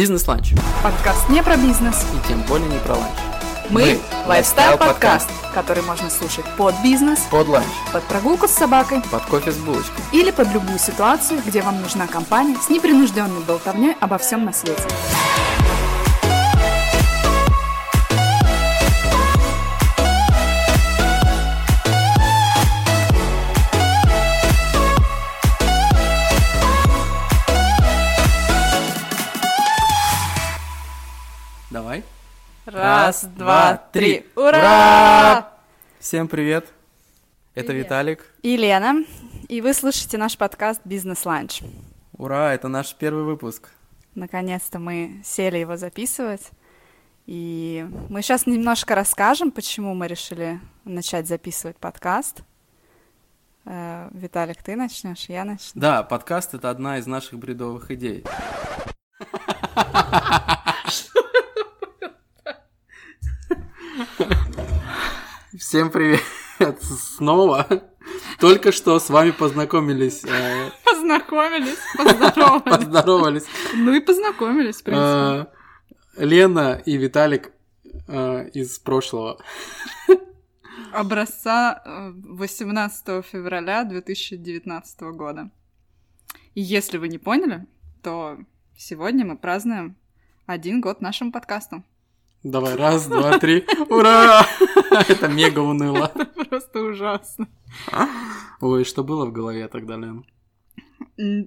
Бизнес-ланч. Подкаст не про бизнес. И тем более не про ланч. Мы – лайфстайл-подкаст, который можно слушать под бизнес, Под ланч. под прогулку с собакой Под кофе с булочкой. или под любую ситуацию, где вам нужна компания с непринужденной болтовней обо всем на свете. Раз, два, три. три. Ура! Всем привет. Это Привет. Виталик. И Лена, и вы слушаете наш подкаст «Бизнес-ланч». Ура, это наш первый выпуск. Наконец-то мы сели его записывать. И мы сейчас немножко расскажем, почему мы решили начать записывать подкаст. Э, Виталик, ты начнешь, я начну. Да, подкаст это одна из наших бредовых идей. Всем привет снова. Только что с вами познакомились, э, Познакомились, поздоровались. поздоровались Ну и познакомились, в принципе. э, Лена и Виталик э, из прошлого. Образца э, 18 февраля 2019 года. И если вы не поняли, то сегодня мы празднуем один год нашему подкасту. Давай, раз, два, три. Ура! Это мега уныло. Просто ужасно. Ой, что было в голове тогда, Лен?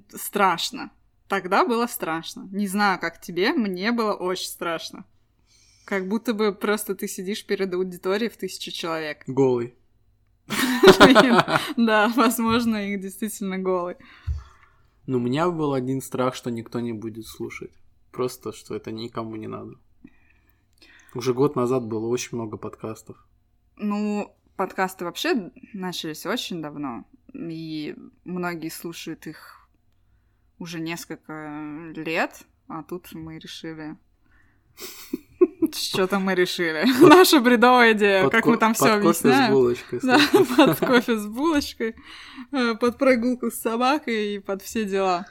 Страшно. Тогда было страшно. Не знаю, как тебе, мне было очень страшно. Как будто бы просто ты сидишь перед аудиторией в тысячу человек. Голый. Да, возможно, их действительно голый. Но у меня был один страх, что никто не будет слушать. Просто, что это никому не надо. Уже год назад было очень много подкастов. Ну, подкасты вообще начались очень давно, и многие слушают их уже несколько лет, а тут мы решили... Что-то мы решили. Наша бредовая идея, как мы там все под кофе с объясняем. булочкой. Да, под кофе с булочкой, под прогулку с собакой и под все дела.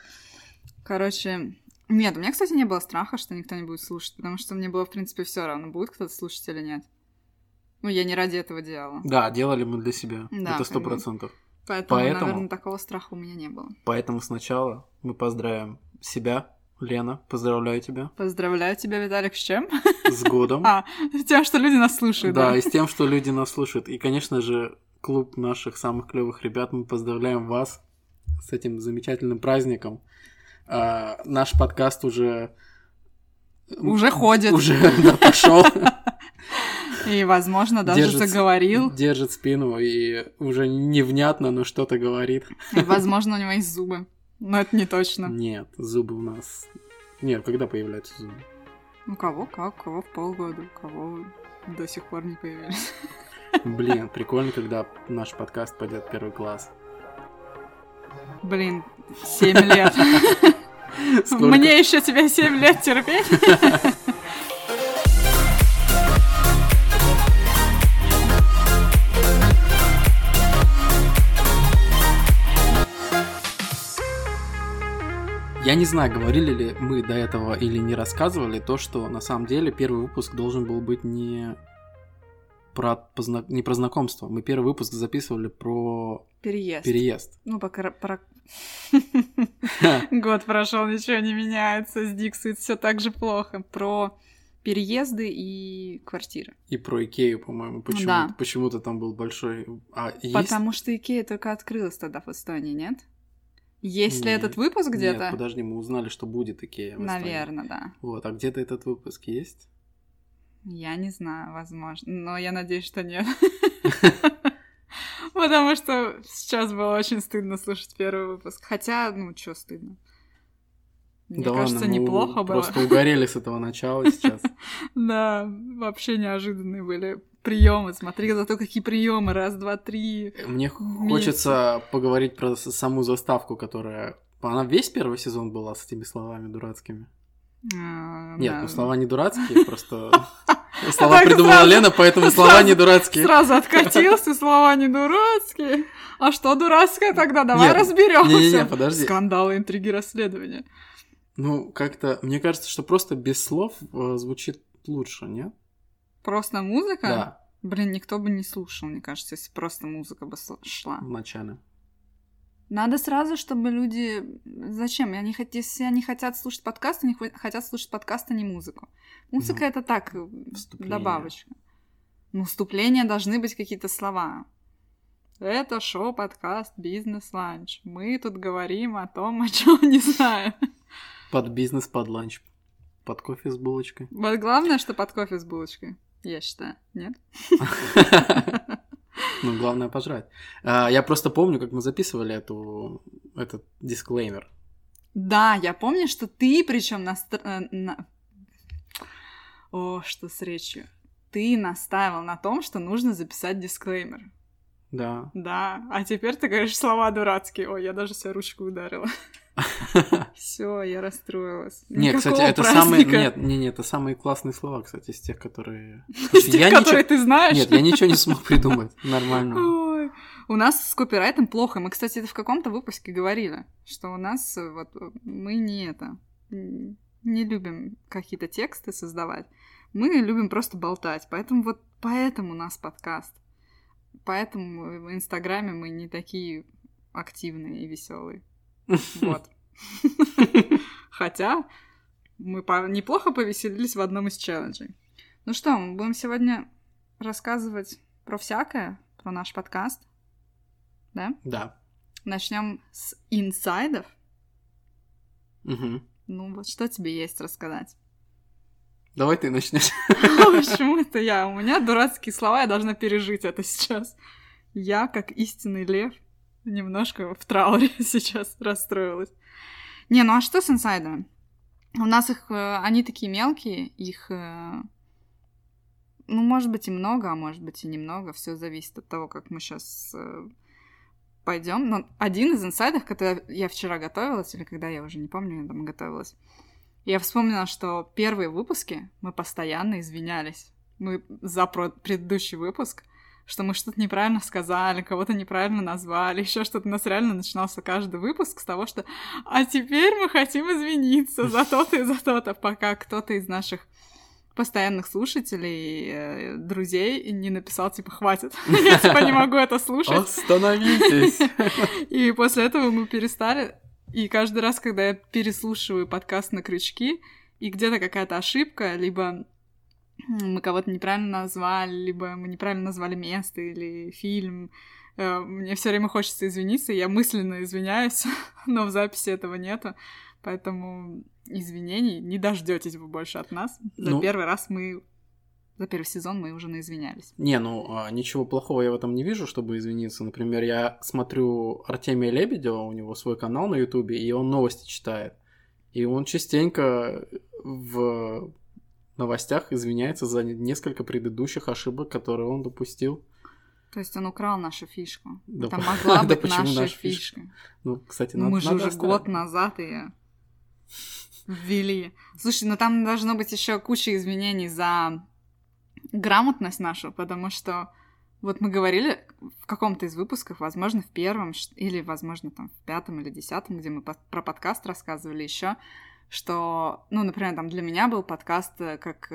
Короче, нет, у меня, кстати, не было страха, что никто не будет слушать, потому что мне было, в принципе, все равно, будет кто-то слушать или нет. Ну, я не ради этого делала. Да, делали мы для себя. Да, Это сто процентов. Поэтому, Поэтому- наверное, такого страха у меня не было. Поэтому сначала мы поздравим себя, Лена, поздравляю тебя Поздравляю тебя, Виталик, с чем? с годом. А, с тем, что люди нас слушают, Да, да? и с тем, что люди нас слушают. И, конечно же, клуб наших самых клевых ребят, мы поздравляем вас с этим замечательным праздником. А, наш подкаст уже... Уже ходит. Уже да, пошел, И, возможно, даже Держится. заговорил. держит спину и уже невнятно, но что-то говорит. И, возможно, у него есть зубы. Но это не точно. Нет, зубы у нас... Нет, когда появляются зубы? У кого как, у кого в полгода, у кого до сих пор не появились. Блин, прикольно, когда наш подкаст пойдет первый класс. Блин, 7 лет. Сколько? Мне еще тебе 7 лет терпеть. Я не знаю, говорили ли мы до этого или не рассказывали то, что на самом деле первый выпуск должен был быть не про, позна- не про знакомство. Мы первый выпуск записывали про Переезд. переезд. Ну, пока... про- Год прошел, ничего не меняется. С дикцией все так же плохо. Про переезды и квартиры. И про Икею, по-моему. Почему- Да. Почему-то там был большой... А, есть? Потому что Икея только открылась тогда в Эстонии, нет? Есть ли Нет. этот выпуск Нет, где-то? подожди, мы узнали, что будет Икея в Эстонии. Наверное, да. Вот, а где-то этот выпуск есть? Я не знаю, возможно. Но я надеюсь, что нет. Потому что сейчас было очень стыдно слушать первый выпуск. Хотя, ну, что стыдно? Мне да кажется, ладно, мы неплохо было. Просто угорели с этого начала сейчас. Да, вообще неожиданные были приемы. Смотри, зато какие приемы. Раз, два, три. Мне хочется поговорить про саму заставку, которая... Она весь первый сезон была с этими словами дурацкими? А, Нет, ну слова не дурацкие, просто... Слова Так придумала Лена, поэтому слова не дурацкие. Сразу откатился, слова не дурацкие. А что дурацкое тогда? Давай разберемся. Не-не-не, подожди. Скандалы, интриги, расследования. Ну, как-то, мне кажется, что просто без слов э, звучит лучше, нет? Просто музыка? Да, Блин, никто бы не слушал, мне кажется, если просто музыка бы шла. в начале. Надо сразу, чтобы люди... Зачем? Они хот... Если они хотят слушать подкаст, они хо- хотят слушать подкаст, а не музыку. Музыка Ну, это так, э, вступление. добавочка. Ну, вступления должны быть какие-то слова. Это шоу, подкаст, бизнес-ланч. Мы тут говорим о том, о чем не знаю. Под бизнес, под ланч, под кофе с булочкой. Вот главное, что под кофе с булочкой. Я считаю, нет? Ну, главное пожрать. А, Я просто помню, как мы записывали эту, этот дисклеймер. Да, я помню, что ты, причем на, на... О, что с речью. Ты настаивал на том, что нужно записать дисклеймер. Да. Да, а теперь ты говоришь слова дурацкие. Ой, я даже себе ручку ударила. Все, я расстроилась. Нет, кстати, это самые... Нет, не, не, это самые классные слова, кстати, из тех, которые... Из тех, которые ты знаешь. Нет, я ничего не смог придумать. Нормально. У нас с копирайтом плохо. Мы, кстати, это в каком-то выпуске говорили, что у нас э, вот э, мы не это не любим какие-то тексты создавать. Мы любим просто болтать. Поэтому вот поэтому у нас подкаст. Поэтому в Инстаграме мы не такие активные и веселые. Вот. Хотя мы неплохо повеселились в одном из челленджей. Ну что, мы будем сегодня рассказывать про всякое, про наш подкаст. Да? Да. Начнем с инсайдов. Мгм. Ну вот что тебе есть рассказать? Давай ты начнешь. Почему это я? У меня дурацкие слова, я должна пережить это сейчас. Я, как истинный лев, немножко в трауре сейчас расстроилась. Не, ну а что с инсайдами? У нас их, э, они такие мелкие, их, э, ну, может быть, и много, а может быть, и немного. Все зависит от того, как мы сейчас пойдем. Но один из инсайдов, когда я вчера готовилась, или когда я уже не помню, я там готовилась, я вспомнила, что первые выпуски мы постоянно извинялись. Мы за предыдущий выпуск, что мы что-то неправильно сказали, кого-то неправильно назвали, еще что-то. У нас реально начинался каждый выпуск с того, что «А теперь мы хотим извиниться за то-то и за то-то», пока кто-то из наших постоянных слушателей, э, друзей не написал, типа, «Хватит, я, типа, не могу это слушать». Остановитесь. И после этого мы перестали. И каждый раз, когда я переслушиваю подкаст на крючки, и где-то какая-то ошибка, либо мы кого-то неправильно назвали, либо мы неправильно назвали место или фильм, э, мне все время хочется извиниться, я мысленно извиняюсь, но в записи этого нету. Поэтому извинений не дождетесь вы больше от нас. За Ну- первый раз мы... За первый сезон мы уже наизвинялись. Не, ну а, ничего плохого я в этом не вижу, чтобы извиниться. Например, я смотрю Артемия Лебедева, у него свой канал на Ютубе, и он новости читает. И он частенько в новостях извиняется за несколько предыдущих ошибок, которые он допустил. То есть он украл нашу фишку. Да Это могла да быть почему наша фишка. фишка? Ну, кстати, Мы надо, же надо уже оставить. год назад ее ввели. Слушай, ну там должно быть еще куча изменений за грамотность нашу, потому что вот мы говорили в каком-то из выпусков, возможно, в первом, или, возможно, там в пятом или десятом, где мы про подкаст рассказывали еще, что, ну, например, там для меня был подкаст э, как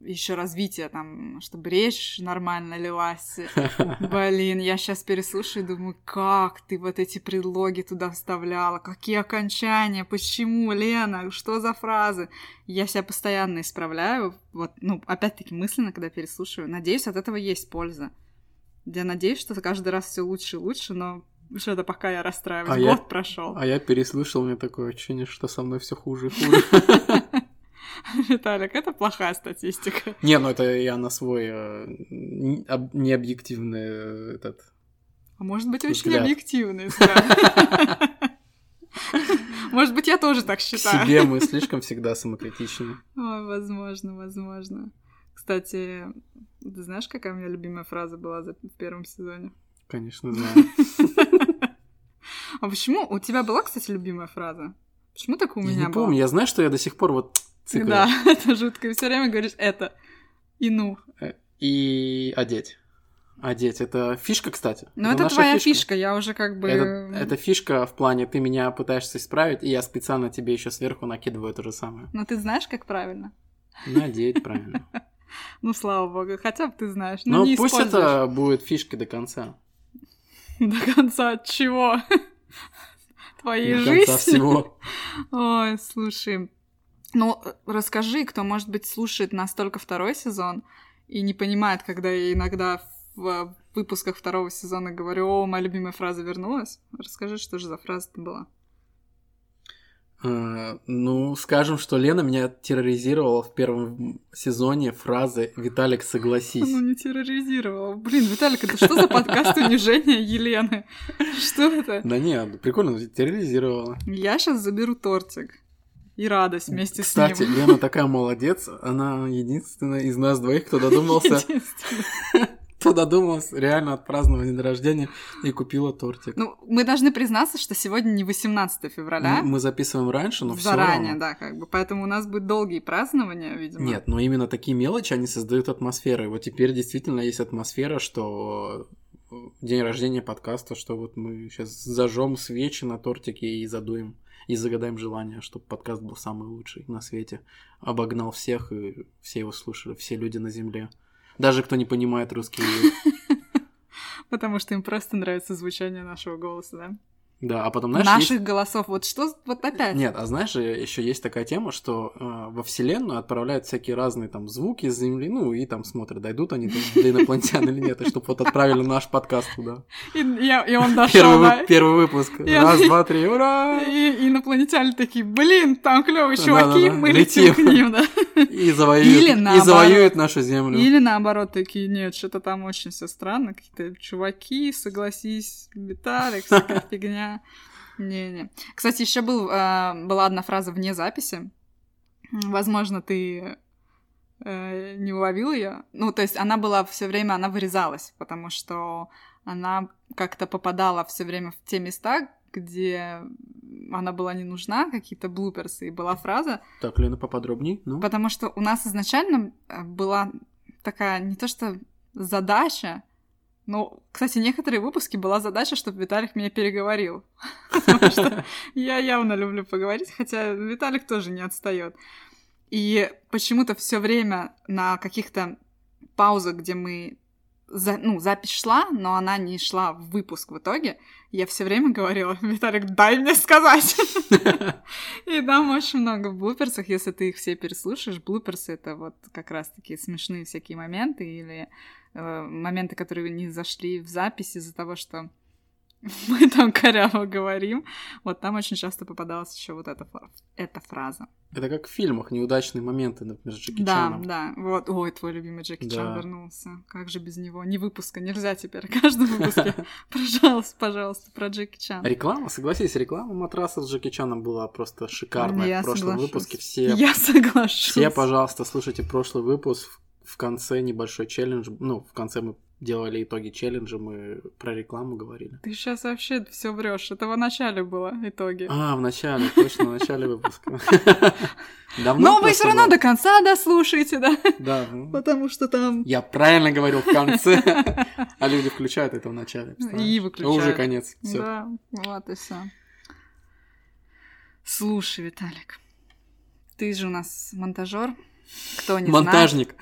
еще развитие, там, чтобы речь нормально лилась, Блин, я сейчас переслушаю и думаю, как ты вот эти предлоги туда вставляла, какие окончания, почему, Лена, что за фразы? Я себя постоянно исправляю, вот, ну, опять-таки мысленно, когда переслушиваю. Надеюсь, от этого есть польза. Я надеюсь, что каждый раз все лучше и лучше, но что-то пока я расстраиваюсь. А я- Год прошел. А я переслушал, у меня такое ощущение, что со мной все хуже и хуже. Виталик, это плохая статистика. Не, ну это я на свой э, необъективный э, этот... А может быть, очень объективный взгляд. Может быть, я тоже так К считаю. себе мы слишком всегда самокритичны. Ой, возможно, возможно. Кстати, ты знаешь, какая у меня любимая фраза была в первом сезоне? Конечно, знаю. А почему? У тебя была, кстати, любимая фраза? Почему так у Я меня не была? помню, я знаю, что я до сих пор вот цикл. Да, это жутко. Все время говоришь это. И ну. И одеть. одеть. Это фишка, кстати. Ну, это, наша твоя фишка. я уже как бы... Это, это фишка в плане, ты меня пытаешься исправить, и я специально тебе еще сверху накидываю то же самое. Но ты знаешь, как правильно? Надеть правильно. Ну, слава богу, хотя бы ты знаешь. Ну, пусть это будет фишкой до конца. До конца чего? Твоей до жизни? конца всего. Ой, слушай. Ну, расскажи, кто, может быть, слушает нас только второй сезон и не понимает, когда я иногда в выпусках второго сезона говорю, о, моя любимая фраза вернулась. Расскажи, что же за фраза-то была? Uh, ну, скажем, что Лена меня терроризировала в первом сезоне фразы «Виталик, согласись». Ну, не терроризировала. Блин, Виталик, это что за подкаст унижения Елены? Что это? Да нет, прикольно, терроризировала. Я сейчас заберу тортик. И радость вместе Кстати, с ним. Лена такая молодец, она единственная из нас двоих, кто додумался кто додумался реально отпраздновать день рождения и купила тортик. Ну, мы должны признаться, что сегодня не 18 февраля. Мы, записываем раньше, но все Заранее, да, как бы. Поэтому у нас будет долгие празднования, видимо. Нет, но именно такие мелочи, они создают атмосферу. И вот теперь действительно есть атмосфера, что день рождения подкаста, что вот мы сейчас зажжем свечи на тортике и задуем, и загадаем желание, чтобы подкаст был самый лучший на свете. Обогнал всех, и все его слушали, все люди на земле. Даже кто не понимает русский язык. Потому что им просто нравится звучание нашего голоса, да? Да, а потом, знаешь, Наших есть... голосов. Вот что вот опять? Нет, а знаешь, еще есть такая тема, что э, во Вселенную отправляют всякие разные там звуки из Земли, ну и там смотрят, дойдут они там до инопланетян или нет, и чтобы вот отправили наш подкаст туда. И, он дошел, Первый, да? вы- первый выпуск. И Раз, два, три, ура! И инопланетяне такие, блин, там клевые чуваки, мы летим летим. к ним, да? И завоюют, Или и наоборот. завоюют нашу Землю. Или наоборот, такие, нет, что-то там очень все странно, какие-то чуваки, согласись, Виталик, всякая фигня. Не-не. Кстати, еще был, э, была одна фраза вне записи. Возможно, ты э, не уловил ее. Ну, то есть она была все время, она вырезалась, потому что она как-то попадала все время в те места, где она была не нужна, какие-то блуперсы, и была фраза, Так, Лена, поподробней. Ну, Потому что у нас изначально э, была такая не то что задача, но, кстати, некоторые выпуски была задача, чтобы Виталик меня переговорил. Потому что я явно люблю поговорить, хотя Виталик тоже не отстает. И почему-то все время на каких-то паузах, где мы за- ну, запись шла, но она не шла в выпуск в итоге, я все время говорила, Виталик, дай мне сказать. И там очень много в блуперсах, если ты их все переслушаешь. Блуперсы — это вот как раз-таки смешные всякие моменты или э, моменты, которые не зашли в запись из-за того, что мы там коряво говорим. Вот там очень часто попадалась еще вот эта, эта фраза. это как в фильмах, неудачные моменты, например, с Джеки Да, Чаном. да. Вот, ой, твой любимый Джеки Чан Да. вернулся. Как же без него? Не выпуска, нельзя теперь. Каждом выпуске. Пожалуйста, пожалуйста, про Джеки Чан. Реклама, согласись, реклама матраса с Джеки Чаном была просто шикарная Я в прошлом соглашусь. выпуске. Все, Я соглашусь. все, пожалуйста, слушайте прошлый выпуск. В конце небольшой челлендж. Ну, в конце мы делали итоги челленджа, мы про рекламу говорили. Ты сейчас вообще все врешь. Это в начале было итоги. А, в начале, точно, в начале выпуска. Давно Но вы все равно до конца дослушаете, да? Да. ну, Потому что там... Я правильно говорил в конце, а люди включают это в начале. представляешь? И выключают. Уже конец. Все. Да, вот и все. Слушай, Виталик, ты же у нас монтажер. Кто не знает. Монтажник.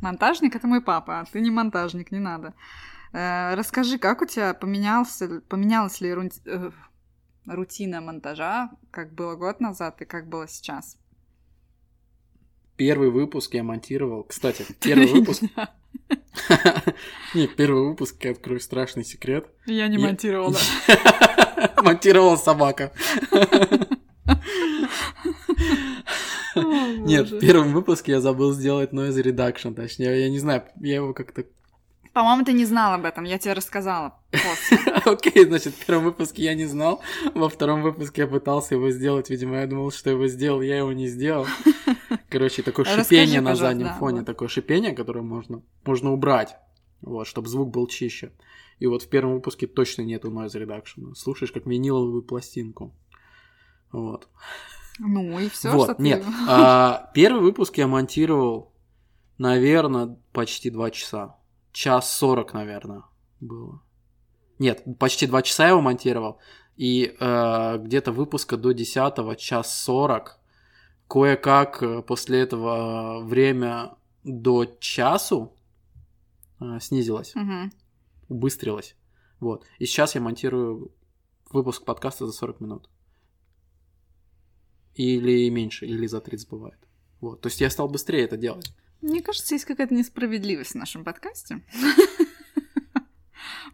Монтажник это мой папа, а ты не монтажник, не надо. Э, расскажи, как у тебя поменялся, поменялась ли э, рутина монтажа, как было год назад и как было сейчас? Первый выпуск я монтировал. Кстати, первый выпуск... Нет, первый выпуск, я открою страшный секрет. Я не монтировала. Монтировала собака. Нет, в первом выпуске я забыл сделать noise reduction. Точнее, я не знаю, я его как-то... По-моему, ты не знал об этом, я тебе рассказала после. Окей, значит, в первом выпуске я не знал. Во втором выпуске я пытался его сделать. Видимо, я думал, что его сделал, я его не сделал. Короче, такое шипение на заднем фоне. Такое шипение, которое можно, можно убрать. Вот, чтобы звук был чище. И вот в первом выпуске точно нету noise reduction. Слушаешь как виниловую пластинку. Вот. Ну и все, вот, что ты... нет. а, первый выпуск я монтировал, наверное, почти два часа. час сорок, наверное, было. Нет, почти два часа я его монтировал. И э, где-то выпуска до 10 час 40. Кое-как э, после этого время до часу э, снизилось, Мгм. убыстрилось. Вот. И сейчас я монтирую выпуск подкаста за 40 минут. Или меньше, или за 30 бывает. Вот. То есть я стал быстрее это делать. Мне кажется, есть какая-то несправедливость в нашем подкасте.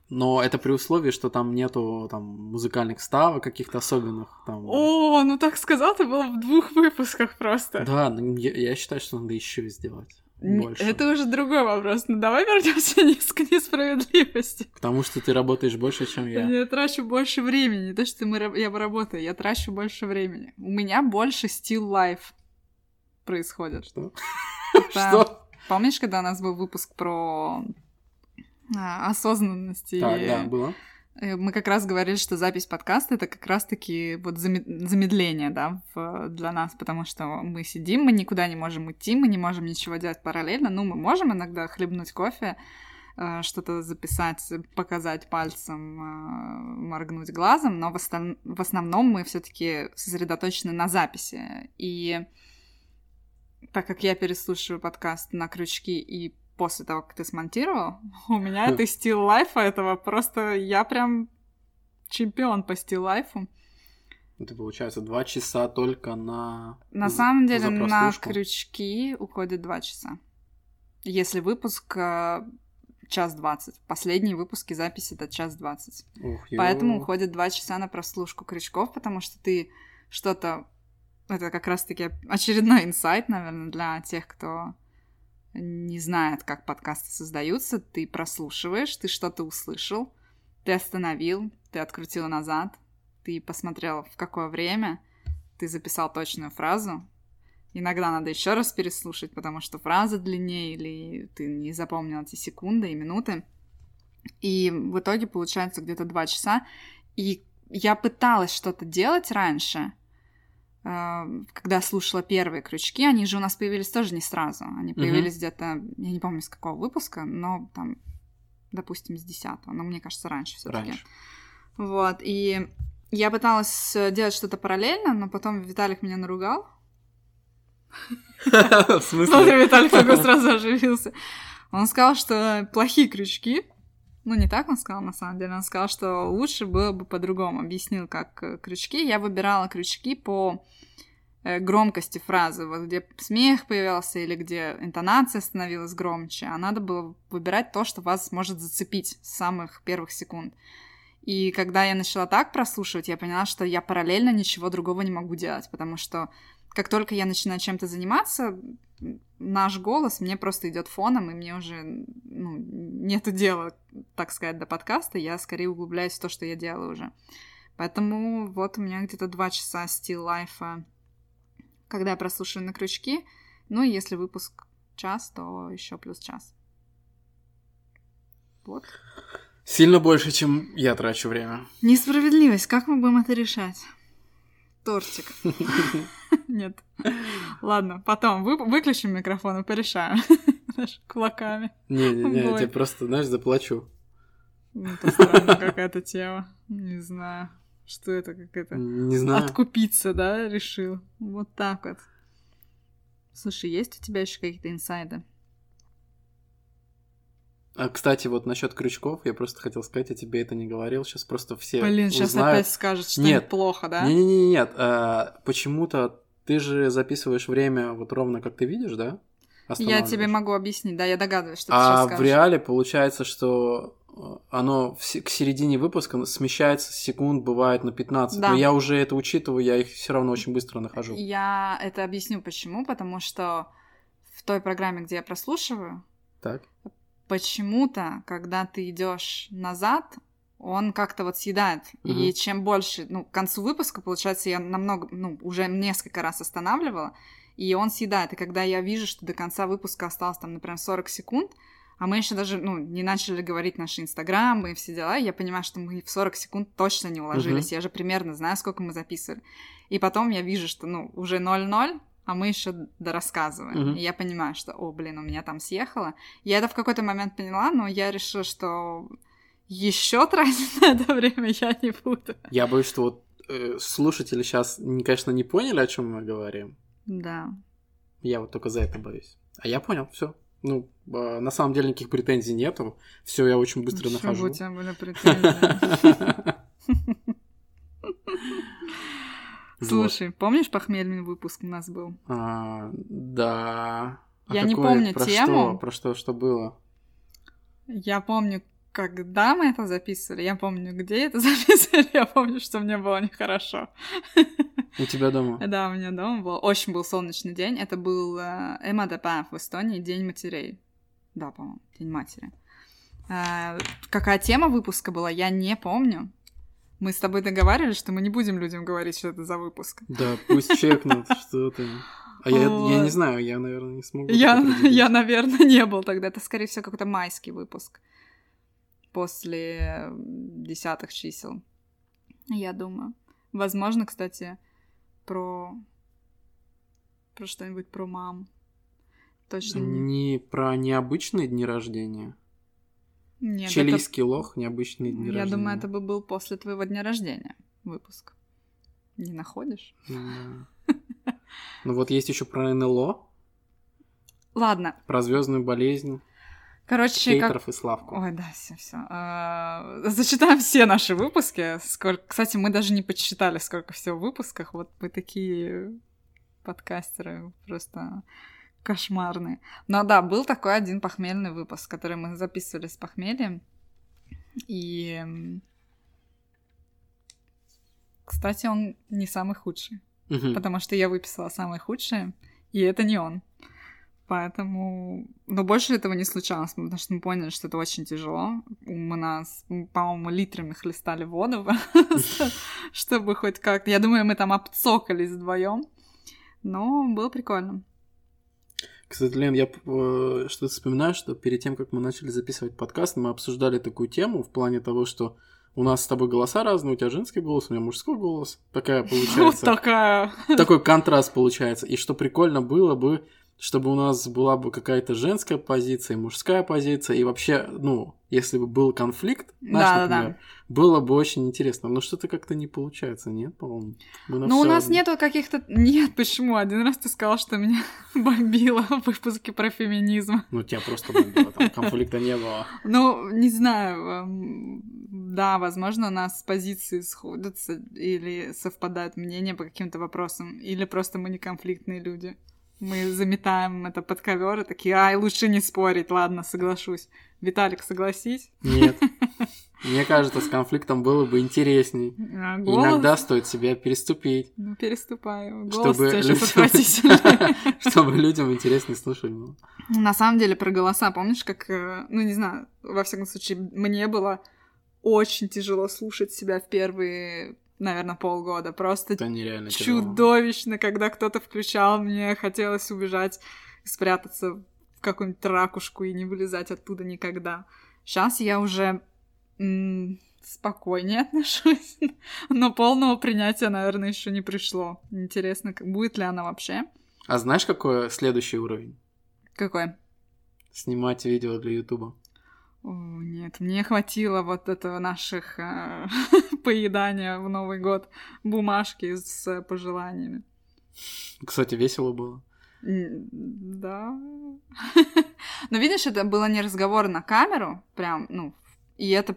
Но это при условии, что там нету там музыкальных ставок каких-то особенных. Там... О, ну так сказал, ты был в двух выпусках просто. Да, ну, я, я считаю, что надо еще сделать. Больше. Это уже другой вопрос. Ну давай вернемся к несправедливости. Потому что ты работаешь больше, чем я. Я трачу больше времени. Не то, что мы, я работаю, я трачу больше времени. У меня больше стил лайф происходит. Что? Да. Что? Помнишь, когда у нас был выпуск про а, осознанность? и, Так, да, было. Э, Мы как раз говорили, что запись подкаста это как раз-таки вот заме- замедление, да, в- для нас, потому что мы сидим, мы никуда не можем идти, мы не можем ничего делать параллельно. Ну, мы можем иногда хлебнуть кофе, э, что-то записать, показать пальцем, э, моргнуть глазом, но в, в основном мы все-таки сосредоточены на записи. И так как я переслушиваю подкаст на крючки и после того, как ты смонтировал, у меня это стил лайфа этого просто я прям чемпион по стил лайфу. Это получается два часа только на... На самом деле на крючки уходит два часа. Если выпуск э, час двадцать. Последние выпуски записи это час двадцать. Поэтому уходит два часа на прослушку крючков, потому что ты что-то... Это как раз-таки очередной инсайт, наверное, для тех, кто не знает, как подкасты создаются. Ты прослушиваешь, ты что-то услышал, ты остановил, ты открутил назад, ты посмотрел, в какое время, ты записал точную фразу. Иногда надо еще раз переслушать, потому что фраза длиннее, или ты не запомнил эти секунды и минуты. И в итоге получается где-то два часа. И я пыталась что-то делать раньше, когда слушала первые крючки. Они же у нас появились тоже не сразу. Они появились где-то, я не помню, с какого выпуска, но там, допустим, с десятого. Но мне кажется, раньше все таки Раньше. Вот, и я пыталась э, делать что-то параллельно, но потом Виталик меня наругал. В Смотри, смысле? Виталик такой сразу оживился. Он сказал, что плохие крючки. Ну, не так он сказал, на самом деле. Он сказал, что лучше было бы по-другому. Объяснил, как э, крючки. Я выбирала крючки по э, громкости фразы. Вот где смех появился или где интонация становилась громче. А надо было выбирать то, что вас может зацепить с самых первых секунд. И когда я начала так прослушивать, я поняла, что я параллельно ничего другого не могу делать, потому что как только я начинаю чем-то заниматься, наш голос мне просто идет фоном, и мне уже ну, нету дела, так сказать, до подкаста, я скорее углубляюсь в то, что я делаю уже. Поэтому вот у меня где-то два часа стил лайфа, когда я прослушиваю на крючки. Ну и если выпуск час, то еще плюс час. Вот. Сильно больше, чем я трачу время. Несправедливость. Как мы будем это решать? Тортик. Нет. Ладно, потом вы, выключим микрофон и порешаем. Кулаками. Не-не-не, я тебе просто, знаешь, заплачу. Ну, Это странная какая-то тема. Не знаю. Что это какая-то... Не знаю. Откупиться, да, решил. Вот так вот. Слушай, есть у тебя еще какие-то инсайды? А, кстати, вот насчет крючков, я просто хотел сказать, я тебе это не говорил, сейчас просто все Блин, сейчас узнают. опять скажет, что Нет. плохо, да? Не-не-не, нет, а, почему-то ты же записываешь время вот ровно как ты видишь, да? Я тебе могу объяснить, да, я догадываюсь, что ты А сейчас в скажешь. реале получается, что э, оно в к середине выпуска смещается секунд, бывает на 15. Да. Но я уже это учитываю, я их все равно очень быстро нахожу. Я это объясню почему, потому что в той программе, где я прослушиваю, Так? Почему-то, когда ты идешь назад, он как-то вот съедает. И Мгм. чем больше, ну, к концу выпуска, получается, я намного, ну, уже несколько раз останавливала, и он съедает. И когда я вижу, что до конца выпуска осталось там, например, 40 секунд, а мы еще даже, ну, не начали говорить наши инстаграмы и все дела, я понимаю, что мы в 40 секунд точно не уложились. Я же примерно знаю, сколько мы записывали. И потом я вижу, что, ну, уже 0-0, а мы еще дорассказываем. Мгм. И я понимаю, что, о, блин, у меня там съехало. Я это в какой-то момент поняла, но я решила, что еще тратить на это время я не буду. Я боюсь, что вот э, слушатели сейчас, конечно, не поняли, о чем мы говорим. Да. Я вот только за это боюсь. А я понял, все. Ну, э, на самом деле никаких претензий нету. Все, я очень быстро бы нахожу. у тебя были претензии? Вот. Слушай, помнишь, похмельный выпуск у нас был? А, да. А Я не помню про тему. Что? Про что, что было? Я помню, когда мы это записывали, я помню, где это записывали, я помню, что мне было нехорошо. У тебя дома? Да, у меня дома был очень был солнечный день. Это был э, МАДП в Эстонии, День матерей. Да, по-моему, День матери. Э, Какая тема выпуска была, я не помню. Мы с тобой договаривались, что мы не будем людям говорить, что это за выпуск. Да, пусть чекнут, что ты. А я, я не знаю, я, наверное, не смогу. Я, я, наверное, не был тогда. Это, скорее всего, какой-то майский выпуск. После десятых чисел. Я думаю. Возможно, кстати, про... Про что-нибудь про мам. Точно не... Не про необычные дни рождения. Нет, Чилийский лох, необычные это... дни Я рождения. думаю, это бы был после твоего дня рождения выпуск. Не находишь? Ну вот есть еще про НЛО, Ладно. про звездную болезнь, Короче, как... хейтеров и Славку. Ой, да, все, все. Зачитаем все наши выпуски. Сколько... Кстати, мы даже не подсчитали, сколько всего в выпусках. Вот мы такие подкастеры просто кошмарные. Но да, был такой один похмельный выпуск, который мы записывали с похмельем. И, кстати, он не самый худший, Мгм. потому что я выписала самые худшие, и это не он. Поэтому... Но больше этого не случалось, потому что мы поняли, что это очень тяжело. Мы нас, по-моему, литрами хлестали воду, чтобы хоть как-то... Я думаю, мы там обцокались вдвоем. Но было прикольно. Кстати, Лен, я э, что-то вспоминаю, что перед тем, как мы начали записывать подкаст, мы обсуждали такую тему в плане того, что у нас с тобой голоса разные, у тебя женский голос, у меня мужской голос. Такая Вот получается. такая... Такой контраст получается. И что прикольно было бы, чтобы у нас была бы какая-то женская позиция, мужская позиция, и вообще, ну, если бы был конфликт, знаешь, Да-да-да. например, было бы очень интересно. Но что-то как-то не получается, нет, по-моему? Ну, у нас одни. нету каких-то... Нет, почему? Один раз ты сказал, что меня бомбило в выпуске про феминизм. Ну, тебя просто бомбило, там конфликта не было. Ну, не знаю. эм, Да, возможно, у нас позиции сходятся или совпадают мнения по каким-то вопросам, или просто мы не конфликтные люди. Мы заметаем это под ковер и такие, ай, лучше не спорить, ладно, соглашусь. Виталик, согласись? Нет. Мне кажется, с конфликтом было бы интересней. А голос? Иногда стоит себя переступить, Ну, переступаю. Голос чтобы людям- чтобы людям интереснее слушать было. На самом деле, про голоса, помнишь, как, э, ну, не знаю, во всяком случае, мне было очень тяжело слушать себя в первые, наверное, полгода. Просто Это нереально тяжело. чудовищно, когда кто-то включал, мне хотелось убежать, спрятаться в какую-нибудь ракушку и не вылезать оттуда никогда. Сейчас я уже м, спокойнее отношусь, но полного принятия, наверное, еще не пришло. Интересно, будет ли она вообще? А знаешь, какой следующий уровень? Какой? Снимать видео для Ютуба. О, нет, мне хватило вот этого наших э, поедания в Новый год бумажки с пожеланиями. Кстати, весело было. Да. Но видишь, это было не разговор на камеру, прям, ну, и это,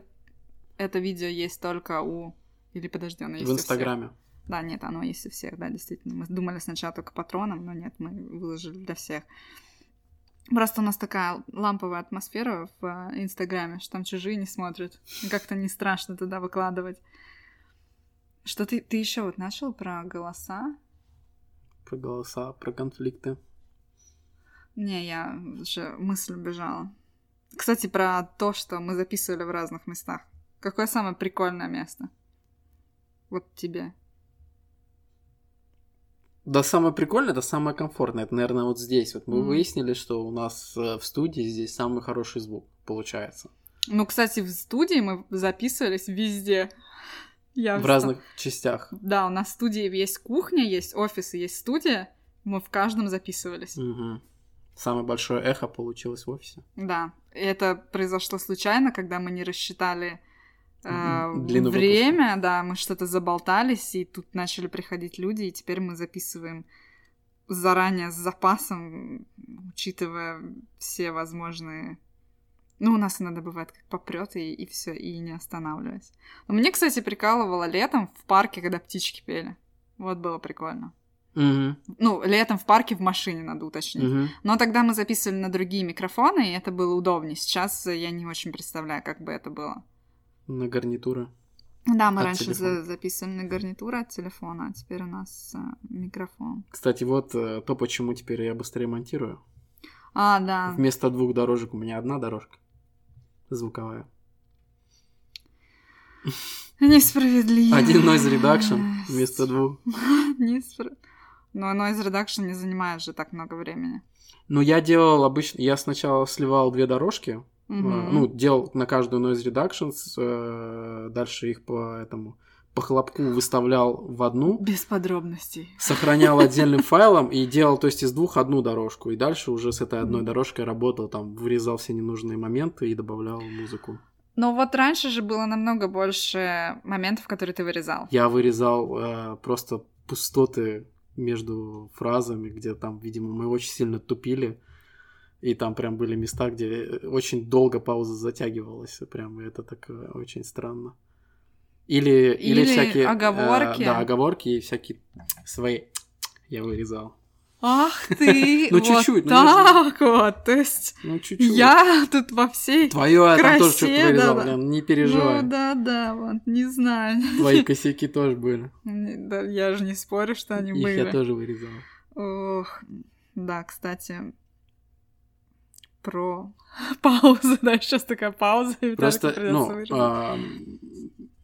это видео есть только у... Или подожди, оно есть В. Инстаграме. Да, нет, оно есть у всех, да, действительно. Мы думали сначала только патронам, но нет, мы выложили для всех. Просто у нас такая ламповая атмосфера в э, Инстаграме, что там чужие не смотрят. Как-то не страшно туда выкладывать. Что ты, ты еще вот начал про голоса? Про голоса, про конфликты. Не, я уже мысль убежала. Кстати, про то, что мы записывали в разных местах. Какое самое прикольное место? Вот тебе. Да, самое прикольное, это самое комфортное. Это, наверное, вот здесь. Вот мы Мгм. выяснили, что у нас э, в студии здесь самый хороший звук получается. Ну, кстати, в студии мы записывались везде. Я в вста- разных частях. Да, у нас в студии есть кухня, есть офис и есть студия. Мы в каждом записывались. Угу. Самое большое эхо получилось в офисе. Да. И это произошло случайно, когда мы не рассчитали э, Длину время, выпуска. да, мы что-то заболтались, и тут начали приходить люди, и теперь мы записываем заранее с запасом, учитывая все возможные... Ну, у нас иногда бывает, как попрет и, и все, и не останавливаясь. Но мне, кстати, прикалывало летом в парке, когда птички пели. Вот было прикольно. Угу. Ну, летом в парке в машине, надо уточнить. Угу. Но тогда мы записывали на другие микрофоны, и это было удобнее. Сейчас я не очень представляю, как бы это было. На гарнитуры. Да, мы От раньше телефона. за- записывали на гарнитуру от телефона, а теперь у нас э, микрофон. Кстати, вот э, то, почему теперь я быстрее монтирую. А, да. Вместо двух дорожек у меня одна дорожка. Звуковая. Несправедливо. Один noise reduction вместо двух. Неспро- Но noise reduction не занимает же так много времени. Ну, я делал обычно... Я сначала сливал две дорожки. Э, Ну, делал на каждую noise reduction. с, э, Дальше их по этому... По хлопку выставлял в одну. Без подробностей. Сохранял отдельным файлом и делал, то есть, из двух одну дорожку. И дальше уже с этой одной дорожкой работал, там, вырезал все ненужные моменты и добавлял музыку. Но вот раньше же было намного больше моментов, которые ты вырезал. Я вырезал э, просто пустоты между фразами, где там, видимо, мы очень сильно тупили. И там прям были места, где очень долго пауза затягивалась. Прям это так э, очень странно. Или, или, Или всякие... э, оговорки. да, оговорки и всякие свои я вырезал. Ах ты! Ну, вот чуть-чуть, ну, так вот. То есть Ну, чуть-чуть. я тут во всей... Твое я там тоже что-то вырезал, да-да. Не переживай. Ну да, да, вот, не знаю. Твои косяки тоже были. Да, я же не спорю, что они Их я были. тоже вырезал. Ох, да, кстати, про паузу, да, сейчас такая пауза, и Просто, ну, а,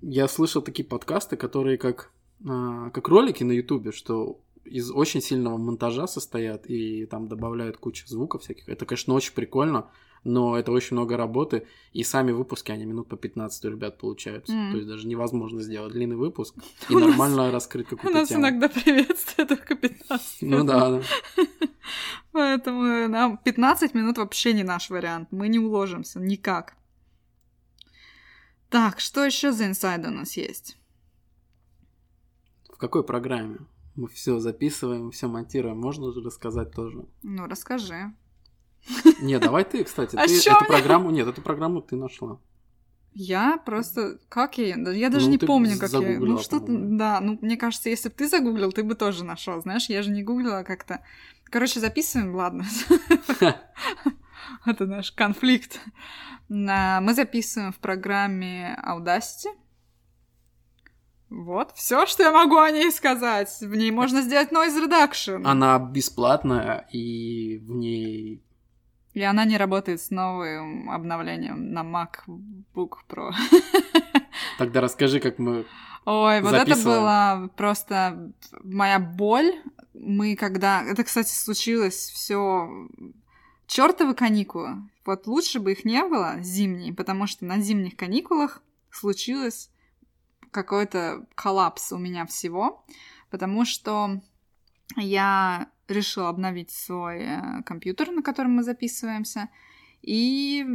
я слышал такие подкасты, которые как, а, как ролики на Ютубе, что из очень сильного монтажа состоят и там добавляют кучу звуков всяких. Это, конечно, очень прикольно, но это очень много работы, и сами выпуски, они минут по 15 у ребят получаются. Мгм. То есть даже невозможно сделать длинный выпуск и У нас- нормально раскрыть У какую-то нас тему. иногда приветствие только 15 Ну да, да. Поэтому нам 15 минут вообще не наш вариант. Мы не уложимся никак. Так, что еще за инсайды у нас есть? В какой программе? Мы все записываем, все монтируем. Можно же рассказать тоже. Ну, расскажи. Не, давай ты, кстати. А ты эту мне? программу. Нет, эту программу ты нашла. Я просто... Как я... Я даже Ну, не помню, как я... Ну, что-то... Да, ну, мне кажется, если бы ты загуглил, ты бы тоже нашел. Знаешь, я же не гуглила как-то. Короче, записываем, ладно. Это наш конфликт. Мы записываем в программе Audacity. Вот, все, что я могу о ней сказать. В ней можно сделать noise reduction. Она бесплатная, и в ней... И она не работает с новым обновлением на MacBook Pro. Тогда расскажи, как мы... Ой, вот это была просто моя боль. Мы когда... Это, кстати, случилось все чертовы каникулы. Вот лучше бы их не было зимние, потому что на зимних каникулах случилось какой-то коллапс у меня всего, потому что я решила обновить свой э, компьютер, на котором мы записываемся, и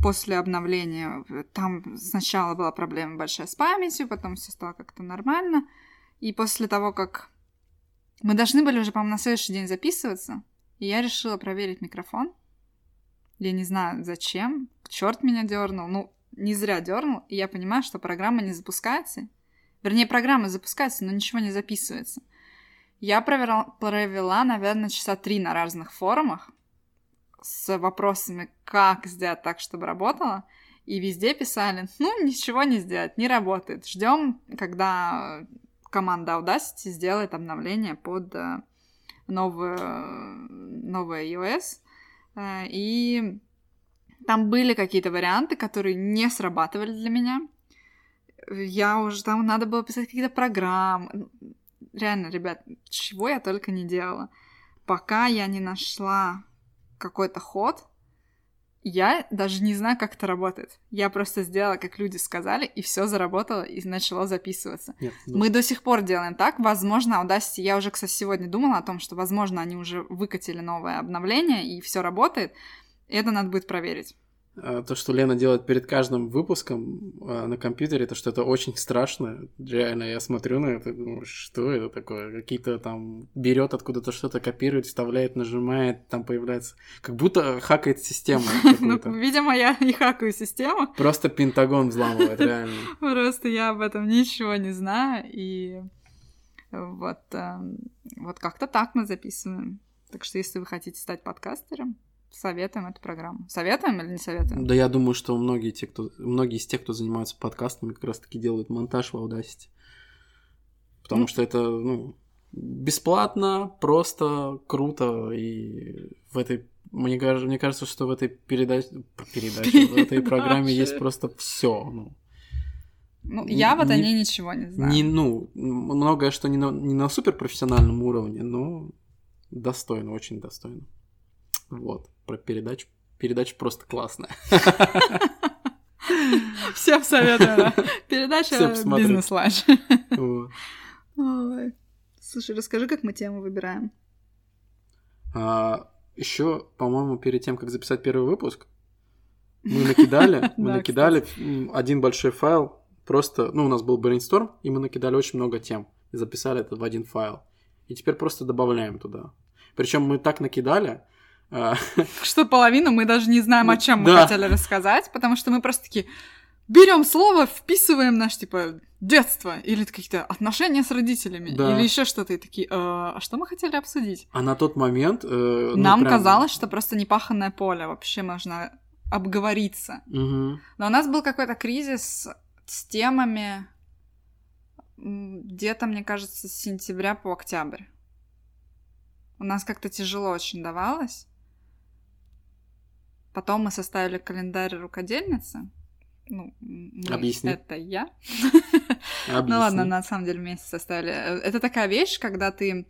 после обновления э, там сначала была проблема большая с памятью, потом все стало как-то нормально. И после того, как мы должны были уже, по-моему, на следующий день записываться, и я решила проверить микрофон. Я не знаю, зачем. Черт меня дернул. Ну, не зря дернул. И я понимаю, что программа не запускается. Вернее, программа запускается, но ничего не записывается. Я провела, провела, наверное, часа три на разных форумах с вопросами, как сделать так, чтобы работало. И везде писали, ну, ничего не сделать, не работает. Ждем, когда команда Audacity сделает обновление под э, новую, новое iOS. Э, И там были какие-то варианты, которые не срабатывали для меня. Я уже там надо было писать какие-то программы. Реально, ребят, чего я только не делала. Пока я не нашла какой-то ход, я даже не знаю, как это работает. Я просто сделала, как люди сказали, и все заработало, и начало записываться. Нет, ну, Мы до сих пор делаем так. Возможно, Audacity, я уже, кстати, сегодня думала о том, что, возможно, они уже выкатили новое обновление, и все работает. Это надо будет проверить. А, то, что Лена делает перед каждым выпуском а, на компьютере, то, что это очень страшно. Реально, я смотрю на это, думаю, что это такое? Какие-то там берет откуда-то что-то, копирует, вставляет, нажимает, там появляется... Как будто хакает систему Ну, видимо, я не хакаю систему. Просто Пентагон взламывает, реально. Просто я об этом ничего не знаю, и вот, эм, вот как-то так мы записываем. Так что если вы хотите стать подкастером, советуем эту программу. Советуем или не советуем? Да я думаю, что многие, те, кто, многие из тех, кто занимаются подкастами, как раз-таки делают монтаж в Audacity. Потому Ну. что это, ну, бесплатно, просто, круто, и в этой... Мне, кажется- мне кажется, что в этой передаче, передаче в этой программе есть просто все. Ну, Ну, Не- я вот о не- ней ничего не знаю. не, ну, многое, что не на, не на суперпрофессиональном уровне, но достойно, очень достойно. Вот, про передачу. Передача просто классная. Всем советую. Передача. «Бизнес-ланч». Слушай, расскажи, как мы тему выбираем. еще, по-моему, перед тем, как записать первый выпуск, мы накидали, мы Да, накидали один большой файл. Просто, ну, у нас был брейнсторм, и мы накидали очень много тем. И записали это в один файл. И теперь просто добавляем туда. Причем мы так накидали, а, Что половину мы даже не знаем, о чем мы хотели рассказать, потому что мы просто такие берем слово, вписываем наш типа детство или какие-то отношения с родителями Да. или еще что-то и такие, «Э, а что мы хотели обсудить? а на тот момент... э, ну, Нам прям- казалось, что просто непаханное поле вообще можно обговориться. Но у нас был какой-то кризис с темами где-то, мне кажется, с сентября по октябрь. У нас как-то тяжело очень давалось. Потом мы составили календарь рукодельницы. Ну, мы- Объясни. Это я. Ну ладно, на самом деле вместе составили. Э, Это такая вещь, когда ты...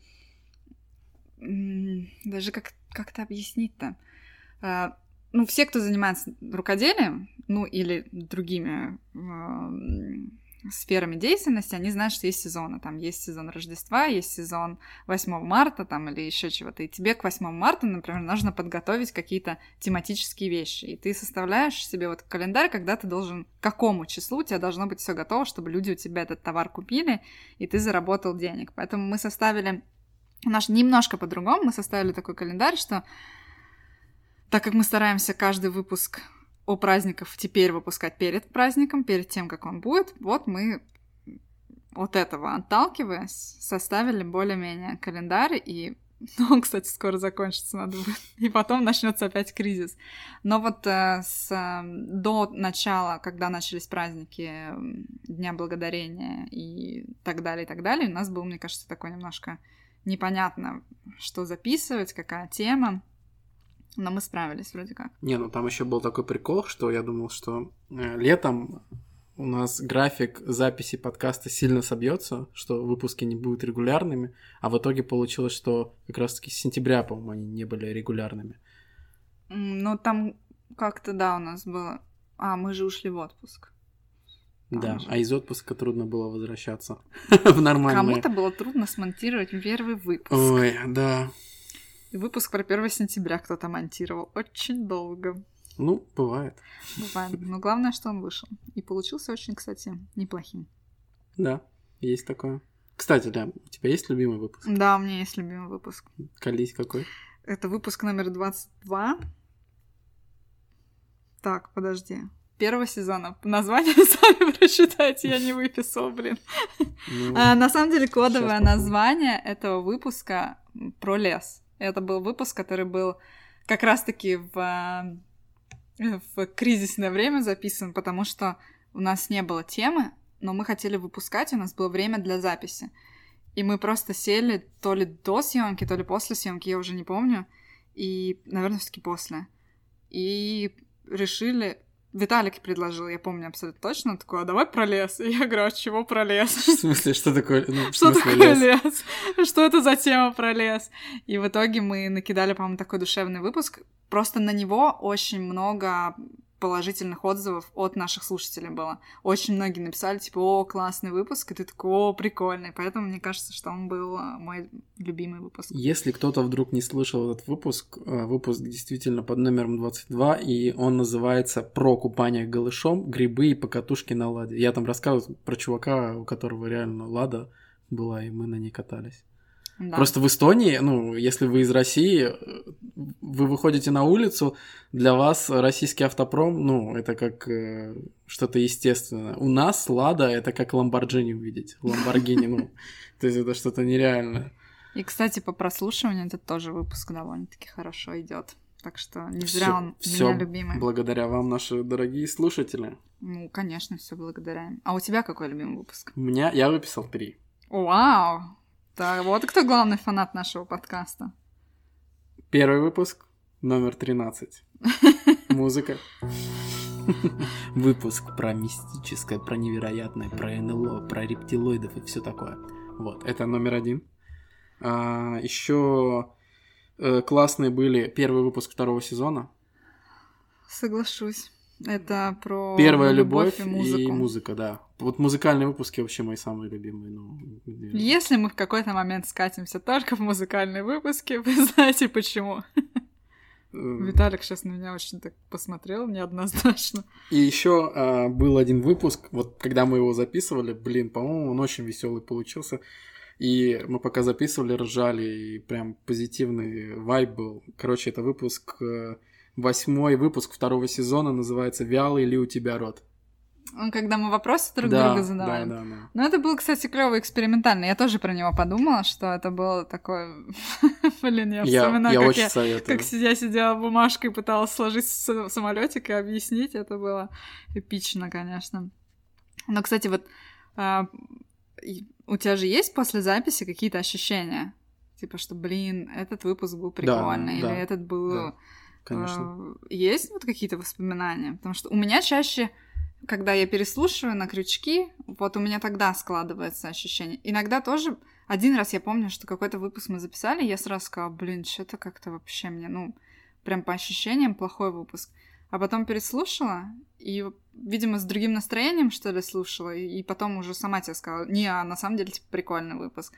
Даже как, как-то объяснить-то. А, Ну, все, кто занимается рукоделием, ну, или другими м, сферами деятельности, они знают, что есть сезоны. Там есть сезон Рождества, есть сезон 8 марта там, или еще чего-то. И тебе к 8 марта, например, нужно подготовить какие-то тематические вещи. И ты составляешь себе вот календарь, когда ты должен, к какому числу у тебя должно быть все готово, чтобы люди у тебя этот товар купили, и ты заработал денег. Поэтому мы составили наш немножко по-другому. Мы составили такой календарь, что так как мы стараемся каждый выпуск о праздниках теперь выпускать перед праздником, перед тем, как он будет, вот мы от этого отталкиваясь, составили более-менее календарь, и ну, он, кстати, скоро закончится, надо будет. И потом начнется опять кризис. Но вот э, с, э, до начала, когда начались праздники э, Дня Благодарения и так далее, и так далее, у нас был, мне кажется, такой немножко непонятно, что записывать, какая тема. Но мы справились вроде как. Не, ну там еще был такой прикол, что я думал, что э, летом у нас график записи подкаста сильно собьется, что выпуски не будут регулярными, а в итоге получилось, что как раз-таки с сентября, по-моему, они не были регулярными. Ну, там как-то, да, у нас было... А, мы же ушли в отпуск. Там да, же. а из отпуска трудно было возвращаться в нормальное. Кому-то было трудно смонтировать первый выпуск. Ой, да. И Выпуск про 1 сентября кто-то монтировал. Очень долго. Ну, бывает. Бывает. Но главное, что он вышел. И получился очень, кстати, неплохим. Да, есть такое. Кстати, да, у тебя есть любимый выпуск? Да, у меня есть любимый выпуск. Колись какой? Это выпуск номер 22. Так, подожди. Первого сезона. Название сами прочитайте, я не выписала, блин. Ну, А, на самом деле, кодовое название этого выпуска про лес. Это был выпуск, который был как раз-таки в, а, в кризисное время записан, потому что у нас не было темы, но мы хотели выпускать, у нас было время для записи. И мы просто сели то ли до съемки, то ли после съемки, я уже не помню. И, наверное, все-таки после. И решили. Виталик предложил, я помню абсолютно точно, такой, а давай про лес. И я говорю, а чего про лес? В смысле, что такое? ну, Что такое лес? лес? Что это за тема про лес? И в итоге мы накидали, по-моему, такой душевный выпуск. просто на него очень много положительных отзывов от наших слушателей было. Очень многие написали, типа, о, классный выпуск, и ты такой, о, прикольный. Поэтому мне кажется, что он был а, мой любимый выпуск. Если кто-то вдруг не слышал этот выпуск, э, выпуск действительно под номером 22, и он называется «Про купание голышом, грибы и покатушки на ладе». Я там рассказывал про чувака, у которого реально лада была, и мы на ней катались. Да. Просто в Эстонии, ну, если вы из России, вы выходите на улицу, для вас российский автопром, ну, это как э, что-то естественное. У нас Лада это как Ламборджини увидеть. Ламборгини, ну, то есть это что-то нереальное. И, кстати, по прослушиванию этот тоже выпуск довольно-таки хорошо идет. Так что не зря Всё- он всё меня любимый. Благодаря вам, наши дорогие слушатели. Ну, конечно, все благодаря. А у тебя какой любимый выпуск? У меня, я выписал три. Вау! Так, вот кто главный фанат нашего подкаста. Первый выпуск, номер 13. Музыка. Выпуск про мистическое, про невероятное, про НЛО, про рептилоидов и все такое. Вот, это номер один. еще классные были первый выпуск второго сезона. Соглашусь. Это про Первая любовь, и музыку. музыка, да. Вот музыкальные выпуски вообще мои самые любимые. Ну, наверное. Если мы в какой-то момент скатимся только в музыкальные выпуски, вы знаете почему. Э, Виталик сейчас на меня очень так посмотрел неоднозначно. И еще был один выпуск, вот когда мы его записывали, блин, по-моему, он очень веселый получился. И мы пока записывали, ржали, и прям позитивный вайб был. Короче, это выпуск, э, восьмой выпуск второго сезона, называется «Вялый ли у тебя рот?». Он, Когда мы вопросы друг да, другу задавали. Да, да, да. Ну, это был, кстати, клевый экспериментальный. Я тоже про него подумала, что это было такое... Блин, я вспоминаю, я как очень я... советую. Как я сидела бумажкой, пыталась сложить самолетик и объяснить, это было эпично, конечно. Но, кстати, вот а, у тебя же есть после записи какие-то ощущения? Типа, что, блин, этот выпуск был прикольный, или да, этот был... да, Конечно. Есть вот какие-то воспоминания? Потому что у меня чаще, когда я переслушиваю на крючки, вот у меня тогда складывается ощущение. Иногда тоже... Один раз я помню, что какой-то выпуск мы записали, я сразу сказала, блин, что-то как-то вообще мне, ну, прям по ощущениям плохой выпуск. А потом переслушала, и, видимо, с другим настроением, что ли, слушала, и потом уже сама тебе сказала, не, а на самом деле, типа, прикольный выпуск.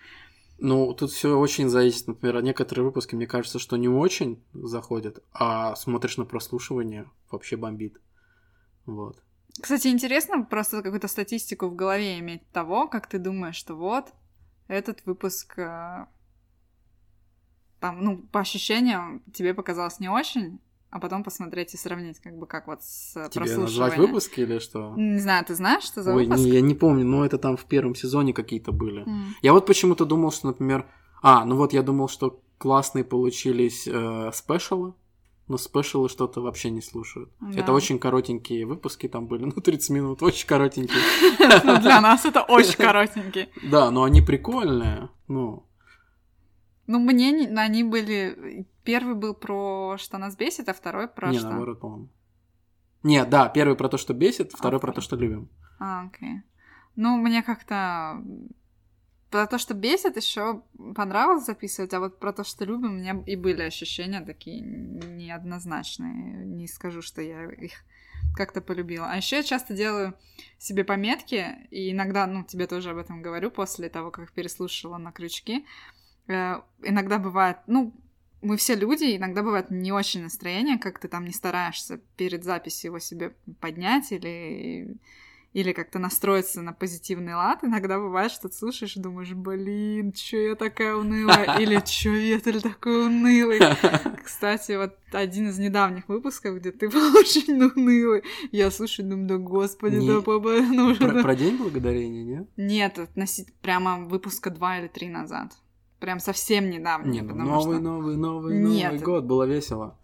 Ну, тут все очень зависит. Например, некоторые выпуски, мне кажется, что не очень заходят, а смотришь на прослушивание, вообще бомбит. Вот. Кстати, интересно просто какую-то статистику в голове иметь того, как ты думаешь, что вот этот выпуск э, там, ну, по ощущениям тебе показалось не очень, а потом посмотреть и сравнить, как бы как вот с Тебе назвать выпуски или что? Не знаю, ты знаешь, что за Ой, выпуск? не, я не помню, но это там в первом сезоне какие-то были. М. Я вот почему-то думал, что, например... А, ну вот я думал, что классные получились э, спешалы, но спешалы что-то вообще не слушают. Да. Это очень коротенькие выпуски там были, ну 30 минут, очень коротенькие. Для нас это очень коротенький. Да, но они прикольные. Ну, Ну, мне не- они были... Первый был про что нас бесит, а второй про не, что? наоборот, по-моему. Не, да, первый про то, что бесит, второй про второй? то, что любим. А, окей. Ну, мне как-то про то, что бесит, еще понравилось записывать, а вот про то, что любим, у меня и были ощущения такие неоднозначные. Не скажу, что я их как-то полюбила. А еще я часто делаю себе пометки, и иногда, ну, тебе тоже об этом говорю, после того, как переслушала на крючки. Э, Иногда бывает, ну, мы все люди, иногда бывает не очень настроение, как ты там не стараешься перед записью его себе поднять или или как-то настроиться на позитивный лад. Иногда бывает, что ты слушаешь и думаешь, блин, чё я такая унылая? Или чё Ветель такой унылый? Кстати, вот один из недавних выпусков, где ты был очень унылый. Я слушаю, думаю, да господи, Не- да папа, ну. Про, про День Благодарения, нет? Нет, относи- прямо выпуска два или три назад. Прям совсем недавно. Не, ну, потому новый, что... новый, новый, Нет. Новый год, было весело.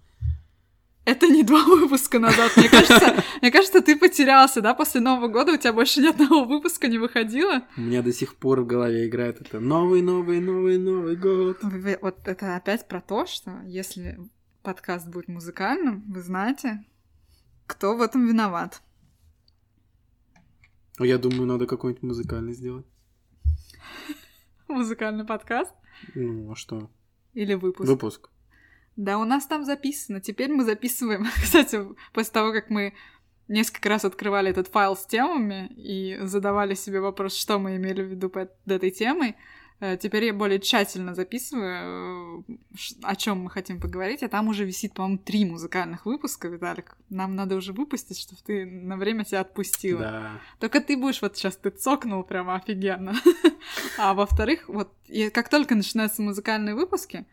Это не два выпуска назад. Мне кажется, мне кажется, ты потерялся, да? После Нового года у тебя больше ни одного выпуска не выходило. У меня до сих пор в голове играет это новый, новый, новый, новый год. Вот это опять про то, что если подкаст будет музыкальным, вы знаете, кто в этом виноват. А Я думаю, надо какой-нибудь музыкальный сделать. Музыкальный подкаст Ну, а что? или выпуск? Выпуск. Да, у нас там записано. Теперь мы записываем. Кстати, после того, как мы несколько раз открывали этот файл с темами и задавали себе вопрос, что мы имели в виду под этой темой, Теперь я более тщательно записываю, э, о чем мы хотим поговорить, а там уже висит, по-моему, три музыкальных выпуска, Виталик. Нам надо уже выпустить, чтобы ты на время тебя отпустила. Да. Только ты будешь, вот сейчас ты цокнул прямо офигенно. А во-вторых, вот как только начинаются музыкальные выпуски,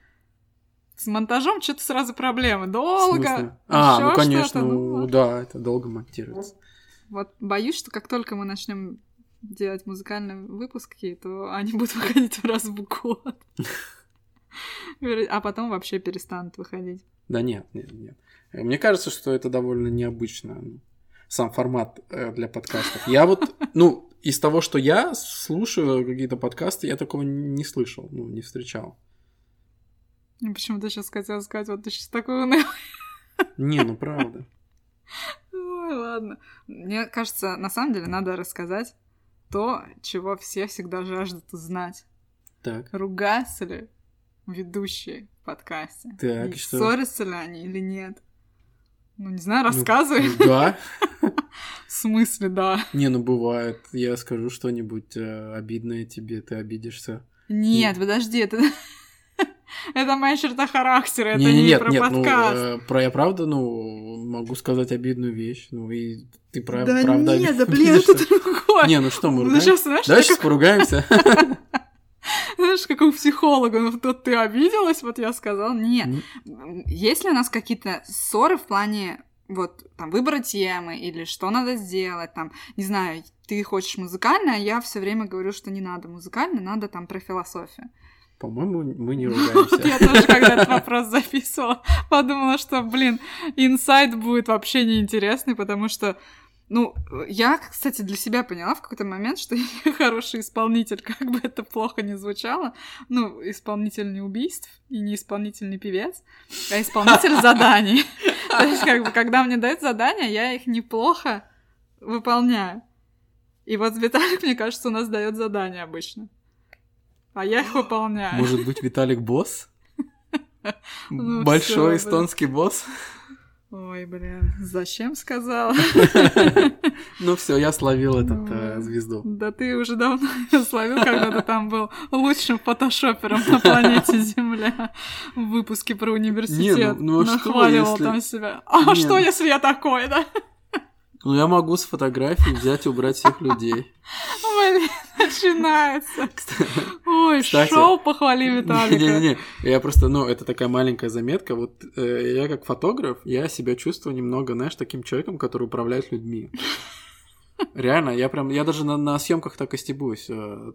с монтажом что-то сразу проблемы. Долго. А, ну конечно, ну, ну, да, это долго монтируется. Вот боюсь, что как только мы начнем делать музыкальные выпуски, то они будут выходить раз в год. А потом вообще перестанут выходить. Да нет, нет, нет. Мне кажется, что это довольно необычно. Сам формат э, для подкастов. Я вот, ну, из того, что я слушаю какие-то подкасты, я такого не слышал, ну, не встречал. Почему-то сейчас хотела сказать, вот ты сейчас такой унылый. Не, ну правда. Ой, ладно. Мне кажется, на самом деле надо рассказать то, чего все всегда жаждут узнать. Так. Ругаются ли ведущие в подкасте? Так, и что? ссорятся ли они или нет? Ну, не знаю, рассказывай. Ну, да. В смысле, да. Не, ну бывает. Я скажу что-нибудь э, обидное тебе, ты обидишься. Нет, подожди, это... Это моя черта характера, это Не, не, не, про нет, ну, подкаст. э, про я правда, ну, могу сказать обидную вещь, ну, и ты прав, да правда нет, да блин, это другое. Не, ну что, мы Ну, ругаемся? сейчас, знаешь, Давай как- сейчас поругаемся. Знаешь, как у психолога, ну тут ты обиделась, вот я сказала. Нет. Есть ли у нас какие-то ссоры в плане вот там выбора темы или что надо сделать, там, не знаю, ты хочешь музыкально, а я все время говорю, что не надо музыкально, надо там про философию. По-моему, мы не Вот я ругаемся. тоже, когда этот вопрос записывала, подумала, что, блин, инсайт будет вообще неинтересный, потому что, ну, я, кстати, для себя поняла в какой-то момент, что я хороший исполнитель, как бы это плохо не звучало. Ну, исполнитель не убийств и не исполнитель не певец, а исполнитель заданий. То есть, как бы, когда мне дают задания, я их неплохо выполняю. И вот Виталик, мне кажется, у нас дает задания обычно. А я их выполняю. Может быть, Виталик босс? Ну Большой всё, эстонский босс? Ой, блин, зачем сказала? Ну все, я словил этот э, звезду. Да ты уже давно словил, когда ты там был лучшим фотошопером на планете Земля в выпуске про университет. ну, ну а что, Нахваливал если- там себя. А что, если я такой, да? Ну я могу с фотографии взять и убрать всех людей. Блин, начинается. Ой, Кстати- шоу похвали Виталика. Не-не-не, я просто, ну, это такая маленькая заметка. Вот э, я как фотограф, я себя чувствую немного, знаешь, таким человеком, который управляет людьми. Реально, я прям, я даже на, на съемках так и стебусь. Э,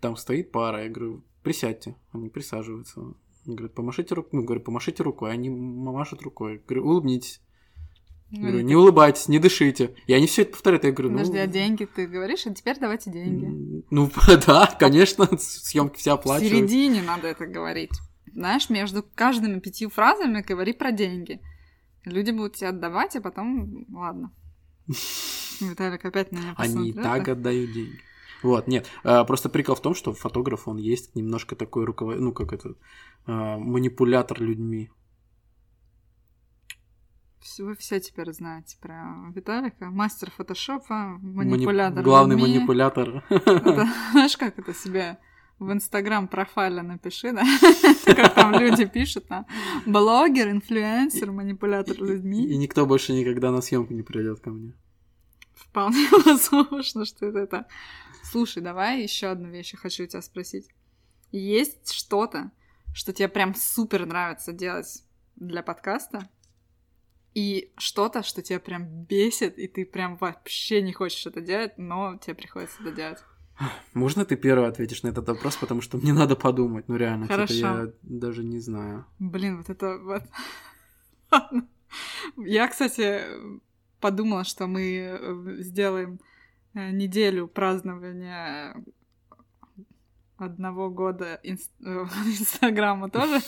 Там стоит пара, я говорю, присядьте. Они присаживаются. Он говорит, помашите рукой. Ну, говорю, помашите рукой. Они машут рукой. Говорю, улыбнитесь. Говорю, не улыбайтесь, не дышите. И они все это повторяют. Я говорю, ну... Подожди, а деньги ты говоришь, а теперь давайте деньги. Ну, да, конечно, съемки все В оплачивают. середине надо это говорить. Знаешь, между каждыми пятью фразами говори про деньги. Люди будут тебе отдавать, а потом... Ладно. Виталик опять на меня Они и так да? отдают деньги. Вот, нет, а, просто прикол в том, что фотограф, он есть немножко такой руковод... ну, как это, а, манипулятор людьми. Вы все теперь знаете про Виталика. Мастер фотошопа, Мани- манипулятор Главный людьми. манипулятор. Это, знаешь, как это себе в Инстаграм профайле напиши, да? Как там люди пишут, там, блогер, инфлюенсер, манипулятор И людьми. никто больше никогда на съемку не придет ко мне. Вполне возможно, что это это. Слушай, давай еще одну вещь я хочу у тебя спросить. Есть что-то, что тебе прям супер нравится делать для подкаста? И что-то, что тебя прям бесит, и ты прям вообще не хочешь это делать, но тебе приходится это делать. Можно ты первый ответишь на этот вопрос, потому что мне надо подумать. Ну реально, что-то Хорошо. я даже не знаю. Блин, вот это вот... Я, кстати, подумала, что мы э, сделаем э, неделю празднования одного года э, Инстаграма тоже,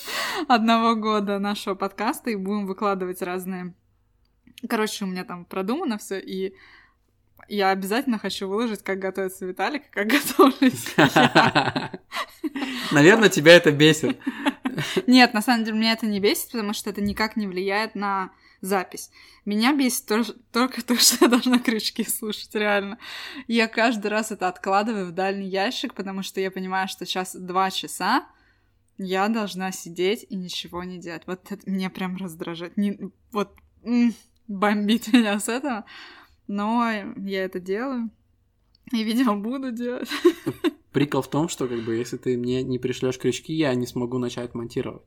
одного года нашего подкаста, и будем выкладывать разные... Короче, у меня там продумано все, и я обязательно хочу выложить, как готовится Виталик, как готовлюсь. Наверное, тебя это бесит. Нет, на самом деле меня это не бесит, потому что это никак не влияет на запись. Меня бесит то- только то, что я должна крючки слушать, реально. Я каждый раз это откладываю в дальний ящик, потому что я понимаю, что сейчас два часа, я должна сидеть и ничего не делать. Вот это меня прям раздражает. Не, вот м, бомбит меня с этого. Но я это делаю. И, видимо, буду делать. Прикол в том, что как бы если ты мне не пришлешь крючки, я не смогу начать монтировать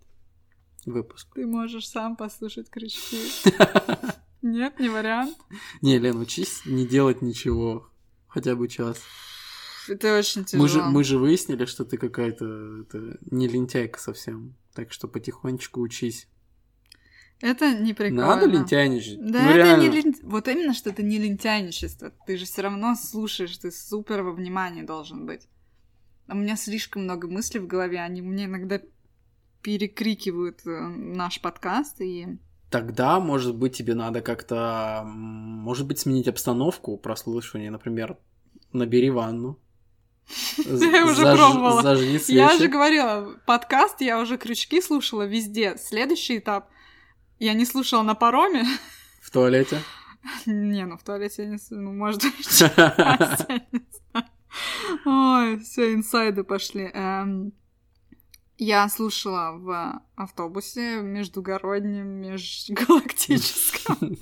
выпуск. Ты можешь сам послушать крючки. Нет, не вариант. Не, Лен, учись не делать ничего. Хотя бы час. Это очень тяжело. Мы же, мы же выяснили, что ты какая-то не лентяйка совсем. Так что потихонечку учись. Это не прикольно. Надо лентяйничать. Да, Ну, это реально. не лен- Вот именно, что это не лентяйничество. Ты же все равно слушаешь, ты супер во внимании должен быть. У меня слишком много мыслей в голове, они мне иногда перекрикивают э, наш подкаст, и Тогда, может быть, тебе надо как-то, может быть, сменить обстановку прослушивания. Например, набери ванну. Я уже пробовала. Зажги Я же говорила, подкаст я уже крючки слушала везде. Следующий этап я не слушала на пароме. В туалете. Не, ну в туалете я не ну, может быть. Ой, все, инсайды пошли. Я слушала в автобусе междугороднем, межгалактическом.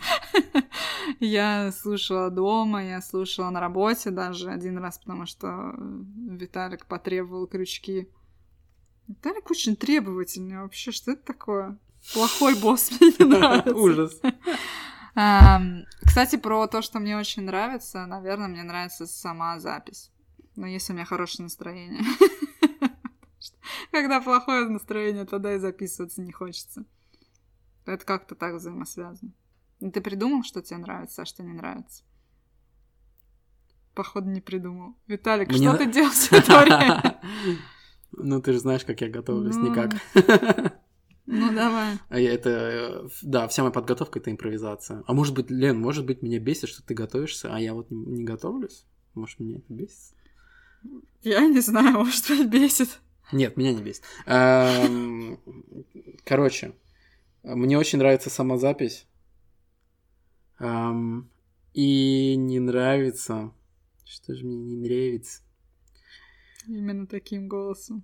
Я слушала дома, я слушала на работе даже один раз, потому что Виталик потребовал крючки. Виталик очень требовательный вообще. Что это такое? Плохой босс мне не нравится. Ужас. Кстати, про то, что мне очень нравится, наверное, мне нравится сама запись. Но если у меня хорошее настроение. Когда плохое настроение, тогда и записываться не хочется. Это как-то так взаимосвязано. Ты придумал, что тебе нравится, а что не нравится? Походу, не придумал. Виталик, Мне что ты делал все это время? Ну, ты же знаешь, как я готовлюсь, Ну. никак. Ну, давай. А это, э, да, вся моя подготовка это импровизация. А может быть, Лен, может быть, меня бесит, что ты готовишься, а я вот не готовлюсь? Может, меня это бесит? Я не знаю, может быть, бесит. Нет, меня не бесит. Эм, Короче, мне очень нравится сама запись. Эм, И не нравится... Что же мне не нравится? Именно таким голосом.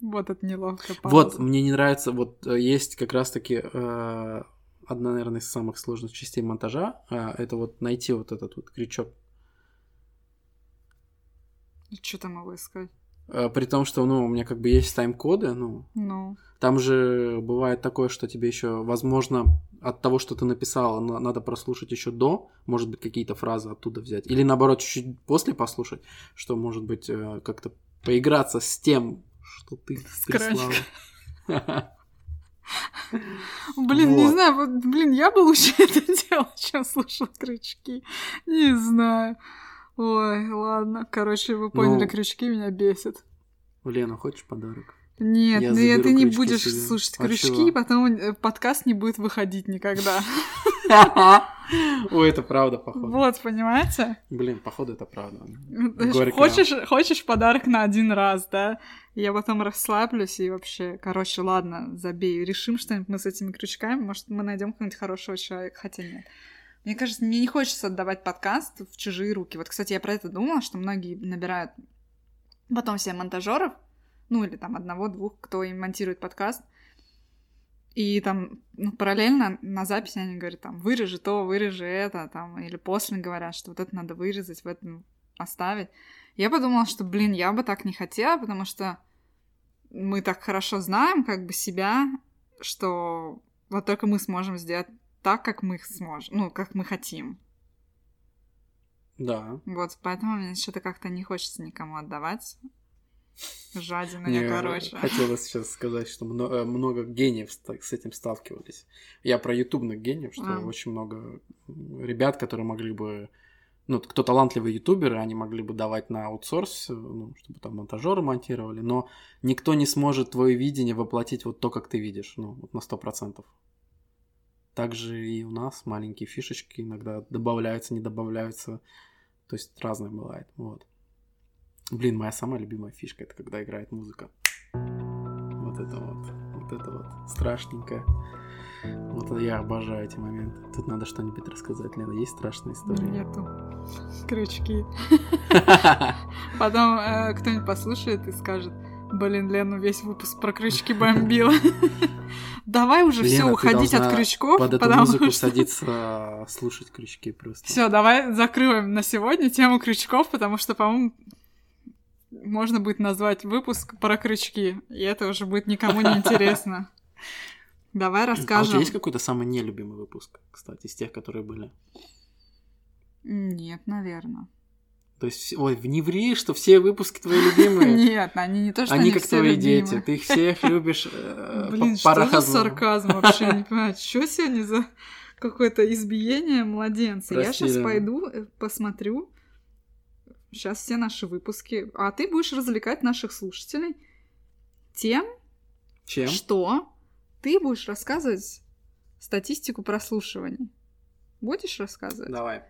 Вот это неловко. Вот, мне не нравится, вот э, есть как раз-таки э, одна, наверное, из самых сложных частей монтажа, э, это вот найти вот этот вот крючок. Что там могу искать? Э, При том, что, ну, у меня как бы есть тайм-коды, ну, Ну, там же бывает такое, что тебе еще, возможно, от того, что ты написала, на- надо прослушать еще до, может быть, какие-то фразы оттуда взять. Или наоборот, чуть-чуть после послушать, что, может быть, э, как-то поиграться с тем, что ты прислала. блин, не знаю, вот, блин, я бы лучше это делала, чем слушать крючки. Не знаю. Ой, ладно. Короче, вы поняли, Ну. крючки меня бесят. Лена, хочешь подарок? Нет, Я ну заберу ты не будешь себе. слушать А крючки, чего? и потом э, подкаст не будет выходить никогда. Ой, это правда, походу. Вот, понимаете? Блин, походу это правда. Хочешь, хочешь подарок на один раз, да? Я потом расслаблюсь и вообще, короче, ладно, забей, решим что-нибудь мы с этими крючками, может, мы найдем какого-нибудь хорошего человека, хотя нет. Мне кажется, мне не хочется отдавать подкаст в чужие руки. Вот, кстати, я про это думала, что многие набирают потом себе монтажеров, ну или там одного-двух, кто им монтирует подкаст, и там ну, параллельно на записи они говорят, там, вырежи то, вырежи это, там, или после говорят, что вот это надо вырезать, в этом оставить. Я подумала, что, блин, я бы так не хотела, потому что мы так хорошо знаем как бы себя, что вот только мы сможем сделать так, как мы сможем, ну, как мы хотим. Да. Вот, поэтому мне что-то как-то не хочется никому отдавать. Жадина я, короче. хотелось сейчас сказать, что мно- э, много гениев с этим сталкивались. Я про ютубных гениев, что А. очень много ребят, которые могли бы... Ну, кто талантливые ютуберы, они могли бы давать на аутсорс, э, ну, чтобы там монтажеры монтировали, но никто не сможет твое видение воплотить вот то, как ты видишь, ну, вот на 100%. Также и у нас маленькие фишечки иногда добавляются, не добавляются. То есть разное бывает. Вот. Блин, моя самая любимая фишка это когда играет музыка. Вот это вот. Вот это вот. Страшненькое. Вот я обожаю эти моменты. Тут надо что-нибудь рассказать, Лена. Есть страшная история? Нету. Крючки. Потом э, кто-нибудь послушает и скажет, блин, Лену весь выпуск про крючки бомбила. Давай уже все Лена, ты уходить от крючков, Под эту потому музыку что... садиться, слушать крючки просто. Все, давай закроем на сегодня тему крючков, потому что, по-моему, можно будет назвать выпуск про крючки, и это уже будет никому не интересно. Давай А у тебя расскажем. есть какой-то самый нелюбимый выпуск, кстати, из тех, которые были? Нет, наверное. То есть, ой, не ври, что все выпуски твои любимые. Нет, они не то, что Они они как твои любимые. дети. Ты их всех любишь э, Блин, что за сарказм вообще? Я не понимаю, что сегодня за какое-то избиение младенца? Я сейчас пойду, э, посмотрю. Сейчас все наши выпуски. А ты будешь развлекать наших слушателей тем, Чем? что ты будешь рассказывать статистику прослушиваний. Будешь рассказывать? Давай.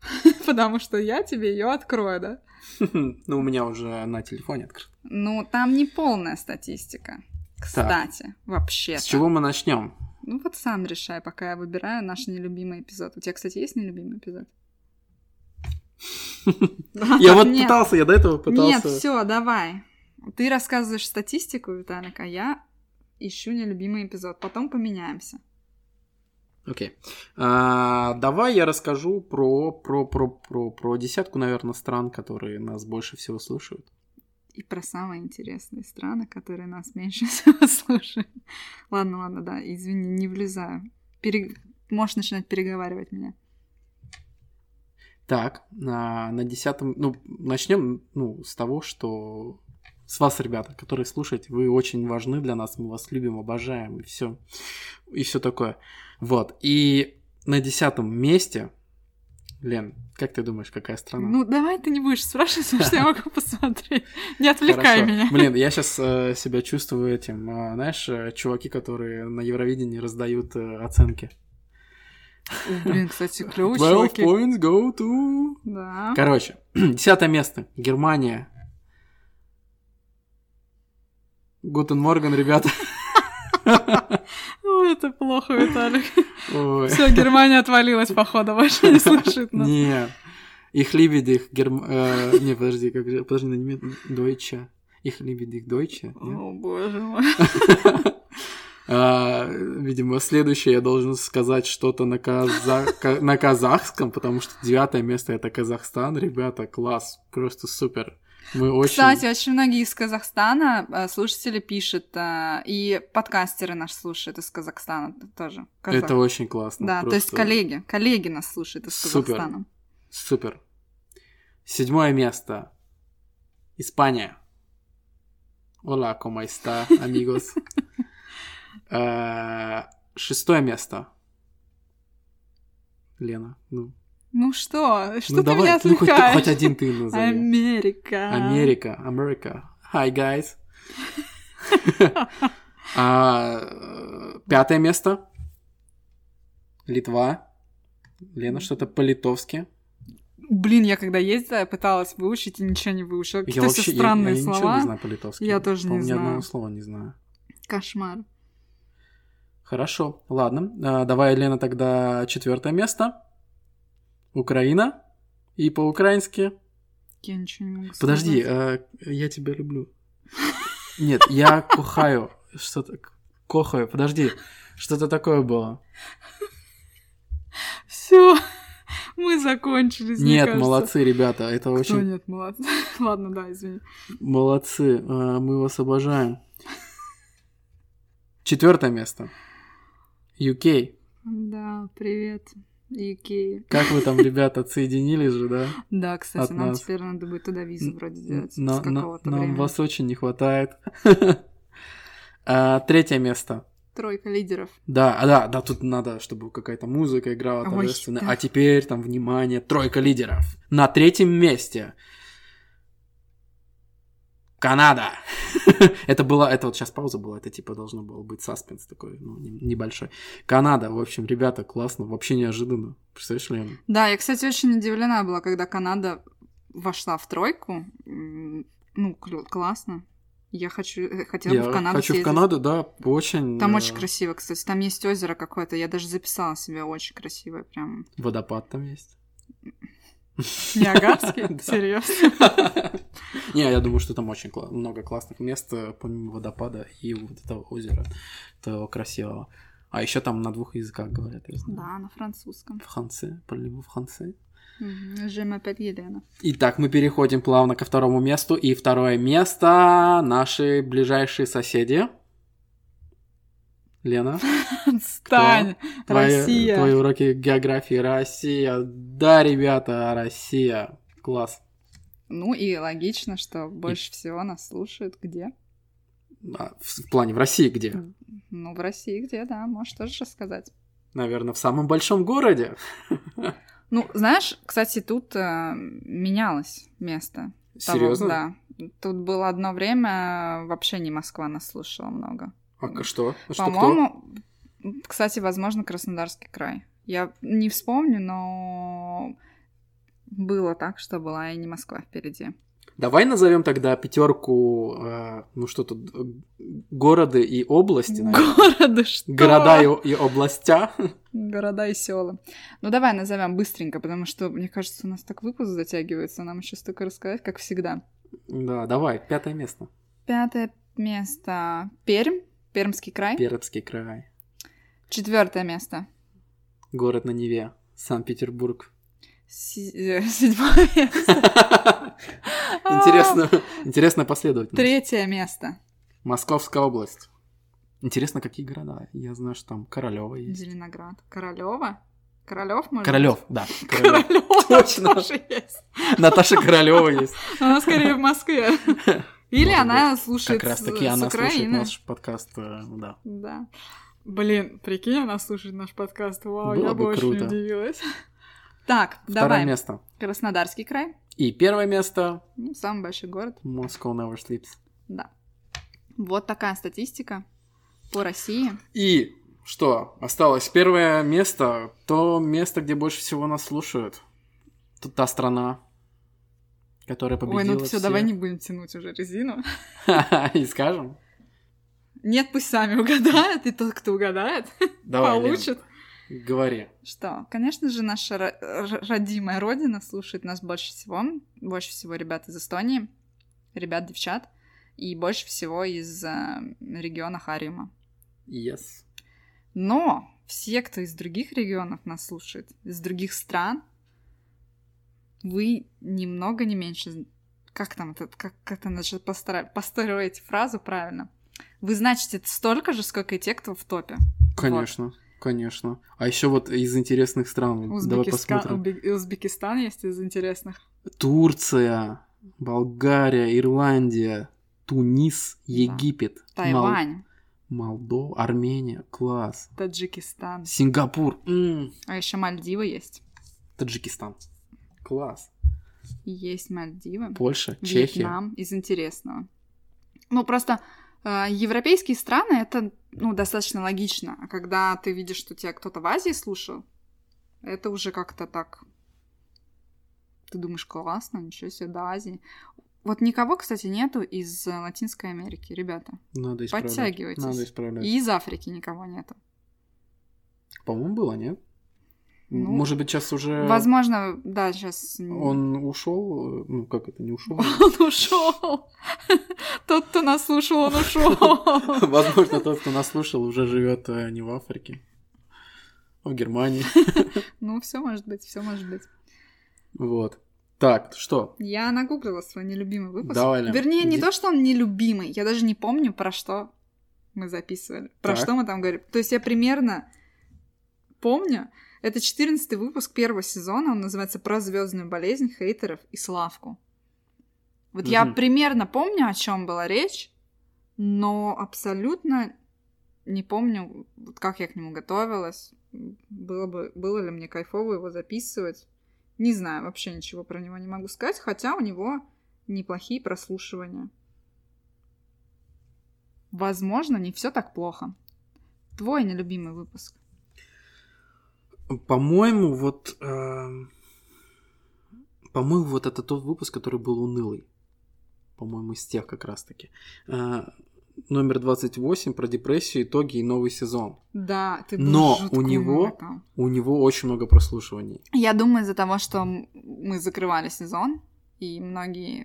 Потому что я тебе ее открою, да? Ну, у меня уже на телефоне открыт. Ну, там не полная статистика. Кстати, вообще. С чего мы начнем? Ну вот сам решай, пока я выбираю наш нелюбимый эпизод. У тебя, кстати, есть нелюбимый эпизод? Я вот пытался, я до этого пытался. Нет, все, давай. Ты рассказываешь статистику, Виталик, а я ищу нелюбимый эпизод. Потом поменяемся. Окей. А, давай я расскажу про, про, про, про, про десятку, наверное, стран, которые нас больше всего слушают. И про самые интересные страны, которые нас меньше всего слушают. Ладно, ладно, да, извини, не влезаю. Пере- Можешь начинать переговаривать меня. Так, на, на десятом, ну, начнем, ну, с того, что с вас, ребята, которые слушаете, вы очень важны для нас, мы вас любим, обожаем, и все, и все такое. Вот, и на десятом месте, Лен, как ты думаешь, какая страна? Ну, давай ты не будешь спрашивать, потому что я могу посмотреть. Не отвлекай меня. Блин, я сейчас себя чувствую этим, э, знаешь, э, чуваки, которые на Евровидении раздают э, оценки. Блин, кстати, клевые 12 чуваки. points go to... Да. Короче, десятое место. Германия. Гутен Морган, ребята. Ой, это плохо, Виталик. Все, Германия отвалилась, походу, больше не слышит нас. Нет. Их любит их герм... э, Не, подожди, как же... Подожди, на немецком... Deutsche. Их любит их нет? О, боже мой. А, Видимо, следующее я должен сказать что-то на, каза- ка- на казахском, потому что девятое место это Казахстан. Ребята, класс, просто супер. Мы очень... Кстати, очень многие из Казахстана э, слушатели пишут, э, и подкастеры нас слушают из Казахстана тоже. Казах. Это очень классно. Да, то есть просто коллеги, коллеги нас слушают из Супер. Казахстана. Супер. Седьмое место. Испания. Hola, ¿cómo está, amigos? Э, Шестое место. Лена, ну, Ну что, что ну ты давай, меня ну хоть, отвлекаешь? хоть один ты назови. Америка. Америка, Америка. Hi, guys. А, Пятое место. Литва. Лена, что-то по-литовски. Блин, я когда ездила, я пыталась выучить и ничего не выучила. Я Какие-то все вообще я- странные я, ничего слова. не знаю по-литовски. Я тоже не По-моему, Ни одного знаю. слова не знаю. Кошмар. Хорошо, ладно. А, давай, Лена, тогда четвертое место. Украина. И по-украински. Я ничего не могу Подожди, э, я тебя люблю. Нет, я кохаю. Что-то... Кохаю, подожди. Что-то такое было. Все, мы закончились. мне Нет, кажется. молодцы, ребята. Это Кто очень нет, молодцы. Ладно, да, извини. молодцы. А, Мы вас обожаем. Четвертое место. UK. Да, привет, UK. Как вы там, ребята, отсоединились же, да? Да, кстати, нам теперь надо будет туда визу вроде делать с какого-то нам вас очень не хватает. А, Третье место. Тройка лидеров. Да, а, да, да, тут надо, чтобы какая-то музыка играла да. А теперь там, внимание, тройка лидеров. На третьем месте. Канада. это была, это вот сейчас пауза была, это типа должно было быть саспенс такой, ну, не- небольшой. Канада, в общем, ребята, классно, вообще неожиданно. Представляешь, Лена? Да, я, кстати, очень удивлена была, когда Канада вошла в тройку. Ну, классно. Я хочу, э, хотела бы Я в Канаду хочу в съездить. Канаду, да, очень... Там э, очень красиво, кстати. Там есть озеро какое-то. Я даже записала себе очень красивое, прям. Водопад там есть. Ниагарский? Серьезно? Не, я думаю, что там очень много классных мест, э, помимо водопада и вот этого озера, этого красивого. А еще там на двух языках говорят, я знаю. Да, на французском. Франце, парлеву франце. M'appelle Елена. Итак, мы переходим плавно ко второму месту. И второе место наши ближайшие соседи. Лена, Отстань! твои, Россия! твои уроки географии. Россия. Да, ребята, Россия. Класс. Ну и логично, что больше всего нас слушают где? А, в, в плане, в России где? Ну, в России где, да, можешь тоже рассказать. Наверное, в самом большом городе. Ну, знаешь, кстати, тут э, менялось место. того, Серьезно? Да. Тут было одно время, вообще не Москва нас слушала много. А что? Что кто? Кстати, возможно, Краснодарский край. Я не вспомню, но было так, что была и не Москва впереди. Давай назовем тогда пятерку, э, ну что тут, города и области, наверное. Города что? Города и, и областя. Города и села. Ну давай назовем быстренько, потому что, мне кажется, у нас так выпуск затягивается, нам еще столько рассказать, как всегда. Да, давай, пятое место. Пятое место Пермь, Пермский край. Пермский край. Четвертое место Город на Неве. Санкт-Петербург. Э, Седьмое место. Интересно, интересная последовательность. Третье место Московская область. Интересно, какие города? Я знаю, что там Королева есть. Зеленоград. Королева? Королев, может Королев, да. Королёв. Точно. тоже есть. Наташа Королева есть. Она скорее в Москве. Или она слушает Как раз таки она слушает наш подкаст, э, да. Да. Блин, прикинь, она слушает наш подкаст. Вау, Было я бы очень круто. удивилась. Так, Второе давай. место. Краснодарский край. И первое место Ну, самый большой город. Moscow Never Sleeps. Да. Вот такая статистика по России. И что? Осталось первое место. То место, где больше всего нас слушают. Тут та страна, которая победила Ой, ну все, всех. давай не будем тянуть уже резину. И скажем. Нет, пусть сами угадают, и тот, кто угадает, Давай, Лен, получит. говори. Что, конечно же, наша родимая родина слушает нас больше всего. Больше всего ребят из Эстонии, ребят, девчат. И больше всего из э, региона Хариума. Yes. Но все, кто из других регионов нас слушает, из других стран, вы немного не меньше... Как там это, как, как это постара- построить фразу правильно? Вы значите столько же, сколько и те, кто в топе. Конечно, конечно. А еще вот из интересных стран. вот Давай Узбекистан, посмотрим. Узбек- Узбекистан есть из интересных. Турция, Болгария, Ирландия, Тунис, Египет, Мол- Тайвань, Молдова, Армения, класс. Таджикистан. Сингапур, м, А еще Мальдивы есть. Таджикистан, класс. Есть Мальдивы. Польша, Чехия. Вьетнам из интересного. Ну, просто европейские страны это ну, достаточно логично. А когда ты видишь, что тебя кто-то в Азии слушал, это уже как-то так. Ты думаешь, классно, ничего себе, до Азии. Вот никого, кстати, нету из э, Латинской Америки, ребята. Надо исправлять. Подтягивайтесь. Надо исправлять. И из Африки никого нету. По-моему, было, нет? Ну, Может быть, сейчас уже Возможно, да, сейчас... он ушел, ну как это не ушел? Он ушел. Тот, кто нас слушал, он ушел. Возможно, тот, кто нас слушал, уже живет э, не в Африке, а в Германии. Ну, все может быть, все может быть. Вот. Так, что? Я нагуглила свой нелюбимый выпуск. Давай, Лен, Вернее, не то, что он нелюбимый, я даже не помню, про что мы записывали. Про что мы там говорим. То есть я примерно помню. Это 14 выпуск первого сезона, он называется «Про звездную болезнь, хейтеров и Славку». Вот я Мгм. примерно помню, о чем была речь, но абсолютно не помню, вот как я к нему готовилась. Было, бы, было ли мне кайфово его записывать. Не знаю, вообще ничего про него не могу сказать, хотя у него неплохие прослушивания. Возможно, не все так плохо. Твой нелюбимый выпуск. По-моему, вот... эм, По-моему, вот это тот выпуск, который был унылый. по-моему, из тех как раз-таки. Э, номер 28 про депрессию, итоги и новый сезон. Да, ты был Но у него-. У него очень много прослушиваний. Я думаю, из-за того, что мы закрывали сезон, и многие...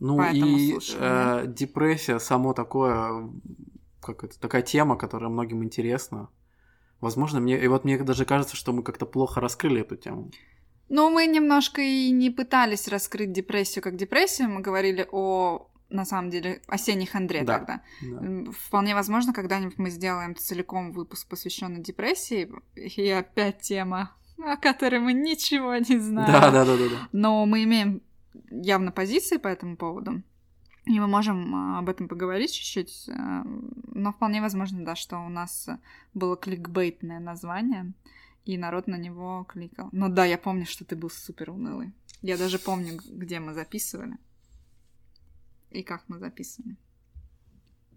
Ну Поэтому и слушаю, э, депрессия, само такое, как это, такая тема, которая многим интересна. Возможно, мне, и вот мне даже кажется, что мы как-то плохо раскрыли эту тему. Ну, мы немножко и не пытались раскрыть депрессию как депрессию, мы говорили о, на самом деле, осенней хандре Да. тогда. Да. Вполне возможно, когда-нибудь мы сделаем целиком выпуск, посвященный депрессии, и опять тема, о которой мы ничего не знаем. Да, да, да, да, да. Но мы имеем явно позиции по этому поводу. И мы можем а, об этом поговорить чуть-чуть. а, Но вполне возможно, да, что у нас было кликбейтное название, и народ на него кликал. Но да, я помню, что ты был супер унылый. Я даже помню, где мы записывали. И как мы записывали.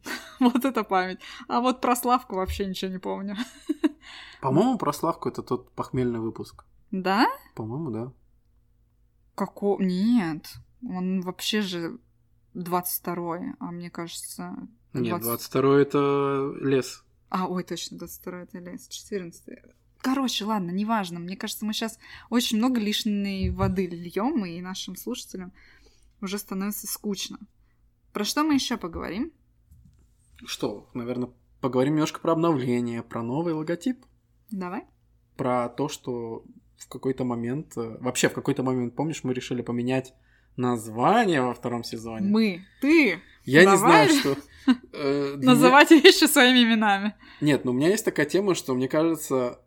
Вот это память. А вот про Славку вообще ничего не помню. По-моему, про Славку это тот похмельный выпуск. Да? По-моему, да. Како? Нет. Он вообще же 22-й, а мне кажется... Нет, 20 22 это лес. А, ой, точно, 22 это лес, 14 Короче, ладно, неважно. Мне кажется, мы сейчас очень много лишней воды льем, и нашим слушателям уже становится скучно. Про что мы еще поговорим? Что, наверное, поговорим немножко про обновление, про новый логотип, Давай. про то, что в какой-то момент, э, вообще в какой-то момент, помнишь, мы решили поменять название во втором сезоне. Мы, ты, Я не Давай. знаю, что... э, для называть вещи своими именами. Нет, но у меня есть такая тема, что мне кажется,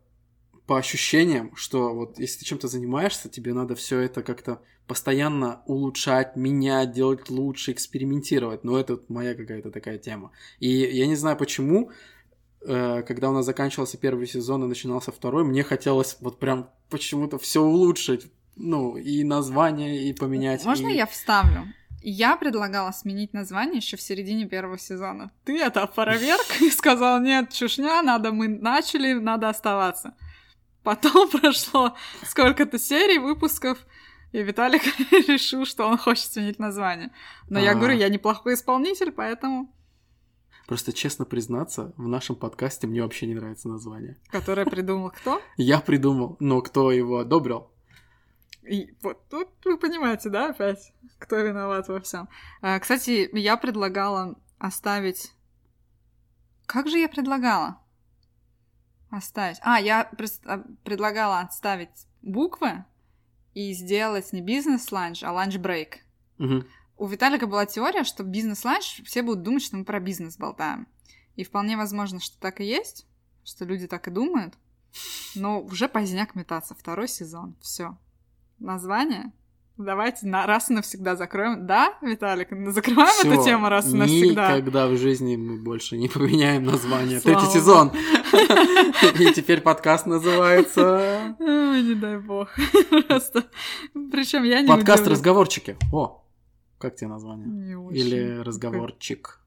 по ощущениям, что вот если ты чем-то занимаешься, тебе надо все это как-то постоянно улучшать, менять, делать лучше, экспериментировать. Но это моя какая-то такая тема. И я не знаю почему, э, когда у нас заканчивался первый сезон и начинался второй, мне хотелось вот прям почему-то все улучшить. Ну, и название, и поменять. Можно и- я вставлю? Я предлагала сменить название еще в середине первого сезона. Ты это опроверг и сказал, нет, чушня, надо, мы начали, надо оставаться. Потом прошло сколько-то серий, выпусков, и Виталик решил, что он хочет сменить название. Но я А. говорю, я неплохой исполнитель, поэтому... Просто честно признаться, в нашем подкасте мне вообще не нравится название. Которое придумал кто? Я придумал, но кто его одобрил? И вот тут вы понимаете, да, опять, кто виноват во всем. Кстати, я предлагала оставить... Как же я предлагала? Оставить. А, я а, предлагала отставить буквы и сделать не бизнес-ланч, а ланч-брейк. Мгм. У Виталика была теория, что бизнес-ланч все будут думать, что мы про бизнес болтаем. И вполне возможно, что так и есть, что люди так и думают. Но уже поздняк метаться. Второй сезон. Все. Название. Давайте на, раз и навсегда закроем. Да, Виталик, закрываем эту Всё, тему раз и навсегда. Никогда в жизни мы больше не поменяем название. Слава Третий сезон. И теперь подкаст называется Ой, не дай бог. Просто. Причем я не подкаст разговорчики. О, как тебе название? Не очень. Или Какое- разговорчик.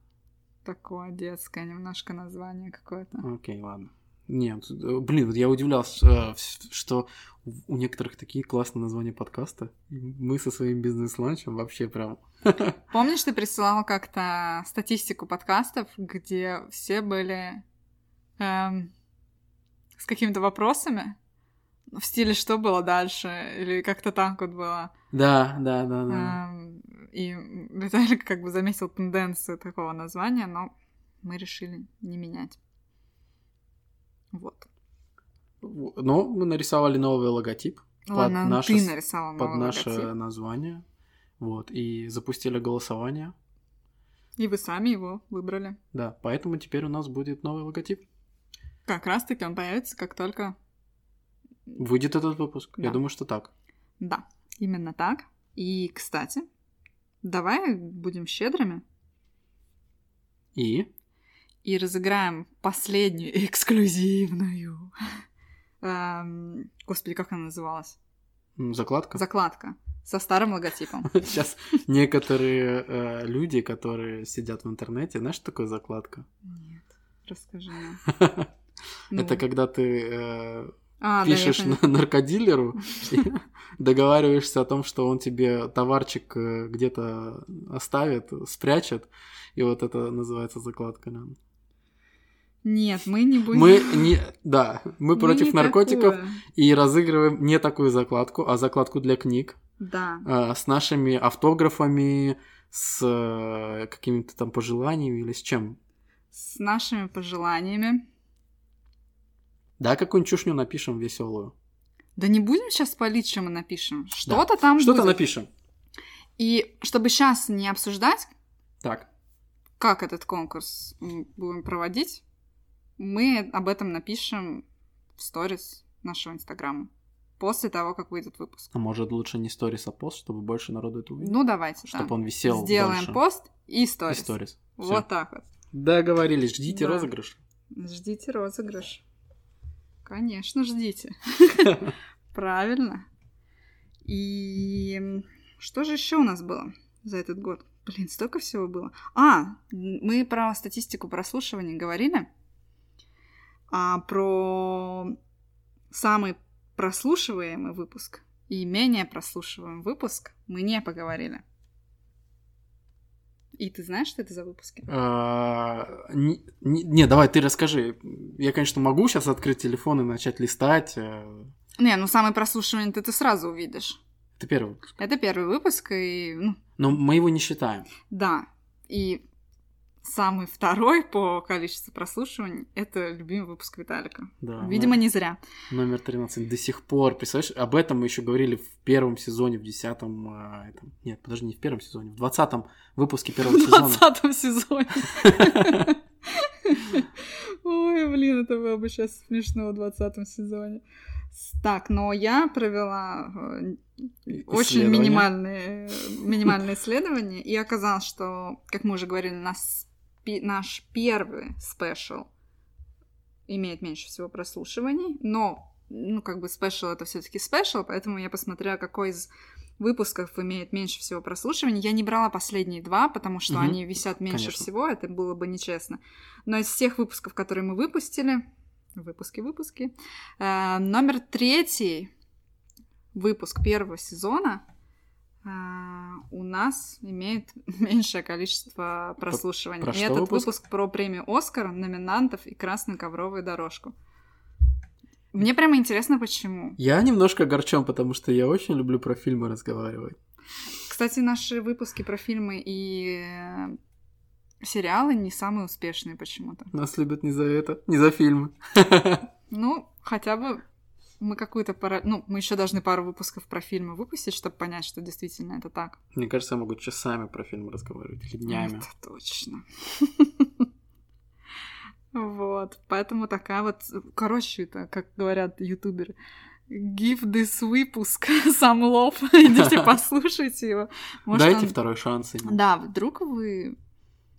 Такое детское немножко название какое-то. Окей, ладно. Нет, э, блин, вот я удивлялся, э, что у некоторых такие классные названия подкаста. Мы со своим бизнес-ланчем вообще прям... Помнишь, ты присылал как-то статистику подкастов, где все были эм, с какими-то вопросами? В стиле, что было дальше? Или как-то так вот было. Да, да, да, да. Эм, и Виталик как бы заметил тенденцию такого названия, но мы решили не менять. Вот. Но мы нарисовали новый логотип под Ладно, наше ты нарисовал под наше логотип. название. Вот, и запустили голосование. И вы сами его выбрали. Да, поэтому теперь у нас будет новый логотип. Как раз-таки он появится, как только... Выйдет этот выпуск. Я Да. думаю, что так. Да, именно так. И, кстати, давай будем щедрыми И и разыграем последнюю эксклюзивную. Господи, как она называлась? закладка. Закладка со старым логотипом. Сейчас некоторые э, люди, которые сидят в интернете, знаешь, что такое закладка? Нет, расскажи. Это Ну, когда ты э, А, пишешь да, я на- наркодилеру, договариваешься о том, что он тебе товарчик э, где-то оставит, спрячет, и вот это называется закладка. да. Нет, мы не будем... Мы не, да, мы Мы против наркотиков такое. и разыгрываем не такую закладку, а закладку для книг Да. э, с нашими автографами, с э, какими-то там пожеланиями или с чем. С нашими пожеланиями. Да, какую-нибудь чушню напишем веселую. Да не будем сейчас спалить, что мы напишем. Что-то там Что-то будет. напишем. И чтобы сейчас не обсуждать, Так. как этот конкурс будем проводить, мы об этом напишем в сторис нашего инстаграма после того, как выйдет выпуск. А может лучше не сторис, а пост, чтобы больше народу это увидел? Ну, давайте, да. чтобы он висел Сделаем дольше. пост и И сторис. сторис. Всё. Вот так вот. Договорились, ждите Да. розыгрыш. Ждите розыгрыш. Конечно, ждите. Правильно. И что же еще у нас было за этот год? Блин, столько всего было. А, мы про статистику прослушивания говорили. А про самый прослушиваемый выпуск и менее прослушиваемый выпуск мы не поговорили. И ты знаешь, что это за выпуски? А, Не, не- давай, ты расскажи. Я, конечно, могу сейчас открыть телефон и начать листать. э, Не, ну самый прослушиваемый ты, ты сразу увидишь. Это первый выпуск. Это первый выпуск, и, ну, Но мы его не считаем. да. И самый второй по количеству прослушиваний — это любимый выпуск Виталика. Да, Видимо, но- не зря. Номер 13 до сих пор. Представляешь, об этом мы еще говорили в первом сезоне, в десятом... а, этом- Нет, подожди, не в первом сезоне, в двадцатом выпуске первого В сезона. двадцатом сезоне. Ой, блин, это было бы сейчас смешно в двадцатом сезоне. Так, но я провела э, очень минимальные, минимальные исследования, и оказалось, что, как мы уже говорили, нас, наш первый спешл имеет меньше всего прослушиваний, но, ну, как бы спешл это все таки спешл, поэтому я посмотрела, какой из выпусков имеет меньше всего прослушиваний. Я не брала последние два, потому что Мгм. они висят меньше Конечно. всего, это было бы нечестно. Но из всех выпусков, которые мы выпустили, выпуски-выпуски, э, номер третий выпуск первого сезона у нас имеет меньшее количество прослушиваний. про и что этот выпуск? выпуск про премию Оскар, номинантов и красную ковровую дорожку. Мне прямо интересно, почему. Я немножко огорчен, потому что я очень люблю про фильмы разговаривать. Кстати, наши выпуски про фильмы и э, сериалы не самые успешные почему-то. Нас любят не за это, не за фильмы. Ну, хотя бы мы какую-то пара... Ну, мы еще должны пару выпусков про фильмы выпустить, чтобы понять, что действительно это так. Мне кажется, я могу часами про фильмы разговаривать, или днями. Это точно. Вот, поэтому такая вот, короче, это, как говорят ютуберы, give this выпуск some love, идите послушайте его. Может, Дайте он- второй шанс. ему. Да, вдруг вы...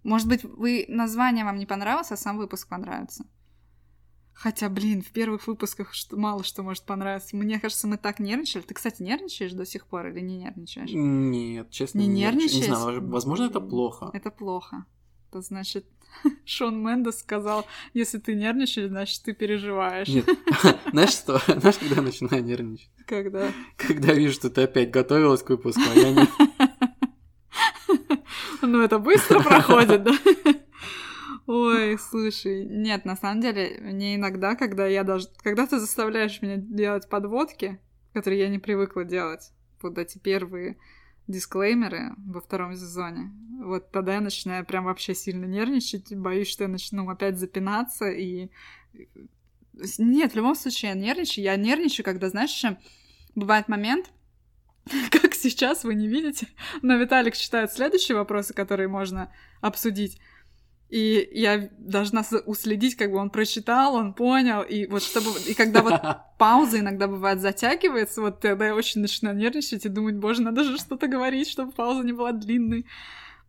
Может быть, вы название вам не понравилось, а сам выпуск понравится. Хотя, блин, в первых выпусках что, мало что может понравиться. Мне кажется, мы так нервничали. Ты, кстати, нервничаешь до сих пор или не нервничаешь? Нет, честно, Не нервничаю. Не нервничаешь? знаю, возможно, это плохо. Это плохо. Это значит, Шон Мендес сказал, если ты нервничаешь, значит, ты переживаешь. Нет. Знаешь что? Знаешь, когда я начинаю нервничать? Когда? Когда вижу, что ты опять готовилась к выпуску, а я не... Ну, это быстро проходит, да? Ой, слушай, нет, на самом деле, мне иногда, когда я даже... Когда ты заставляешь меня делать подводки, которые я не привыкла делать, вот эти первые дисклеймеры во втором сезоне, вот тогда я начинаю прям вообще сильно нервничать, боюсь, что я начну опять запинаться, и... Нет, в любом случае я нервничаю. Я нервничаю, когда, знаешь, бывает момент, как сейчас, вы не видите, но Виталик читает следующие вопросы, которые можно обсудить. И я должна уследить, как бы он прочитал, он понял, и вот чтобы... И когда вот пауза иногда бывает затягивается, вот тогда я очень начинаю нервничать и думать, боже, надо же что-то говорить, чтобы пауза не была длинной.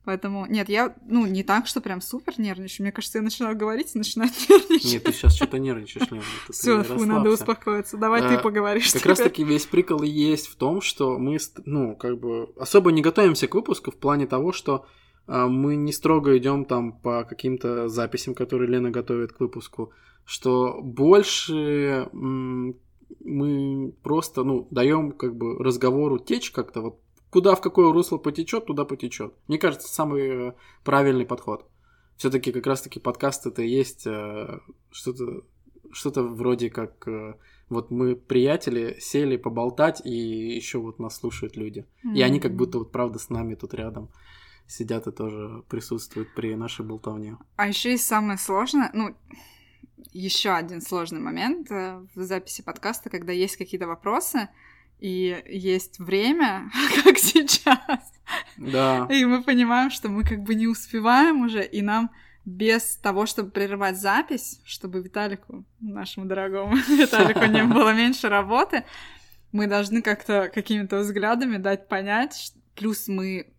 Поэтому, нет, я, ну, не так, что прям супер нервничаю. Мне кажется, я начинаю говорить и начинаю нервничать. Нет, ты сейчас что-то нервничаешь, Лена. Все, фу, надо успокоиться. Давай А, ты поговоришь. Как теперь. раз таки весь прикол и есть в том, что мы, ну, как бы особо не готовимся к выпуску в плане того, что мы не строго идем там по каким-то записям, которые Лена готовит к выпуску, что больше мы просто, ну, даем как бы разговору течь как-то вот куда в какое русло потечет, туда потечет. Мне кажется, самый э, правильный подход. Все-таки как раз-таки подкаст это и есть э, что-то что-то вроде как э, вот мы приятели сели поболтать и еще вот нас слушают люди mm-hmm. и они как будто вот правда с нами тут рядом сидят и тоже присутствуют при нашей болтовне. А еще есть самое сложное, ну еще один сложный момент в записи подкаста, когда есть какие-то вопросы, и есть время, как сейчас. Да. И мы понимаем, что мы как бы не успеваем уже, и нам без того, чтобы прерывать запись, чтобы Виталику, нашему дорогому Виталику, не было меньше работы, мы должны как-то какими-то взглядами дать понять. Плюс мы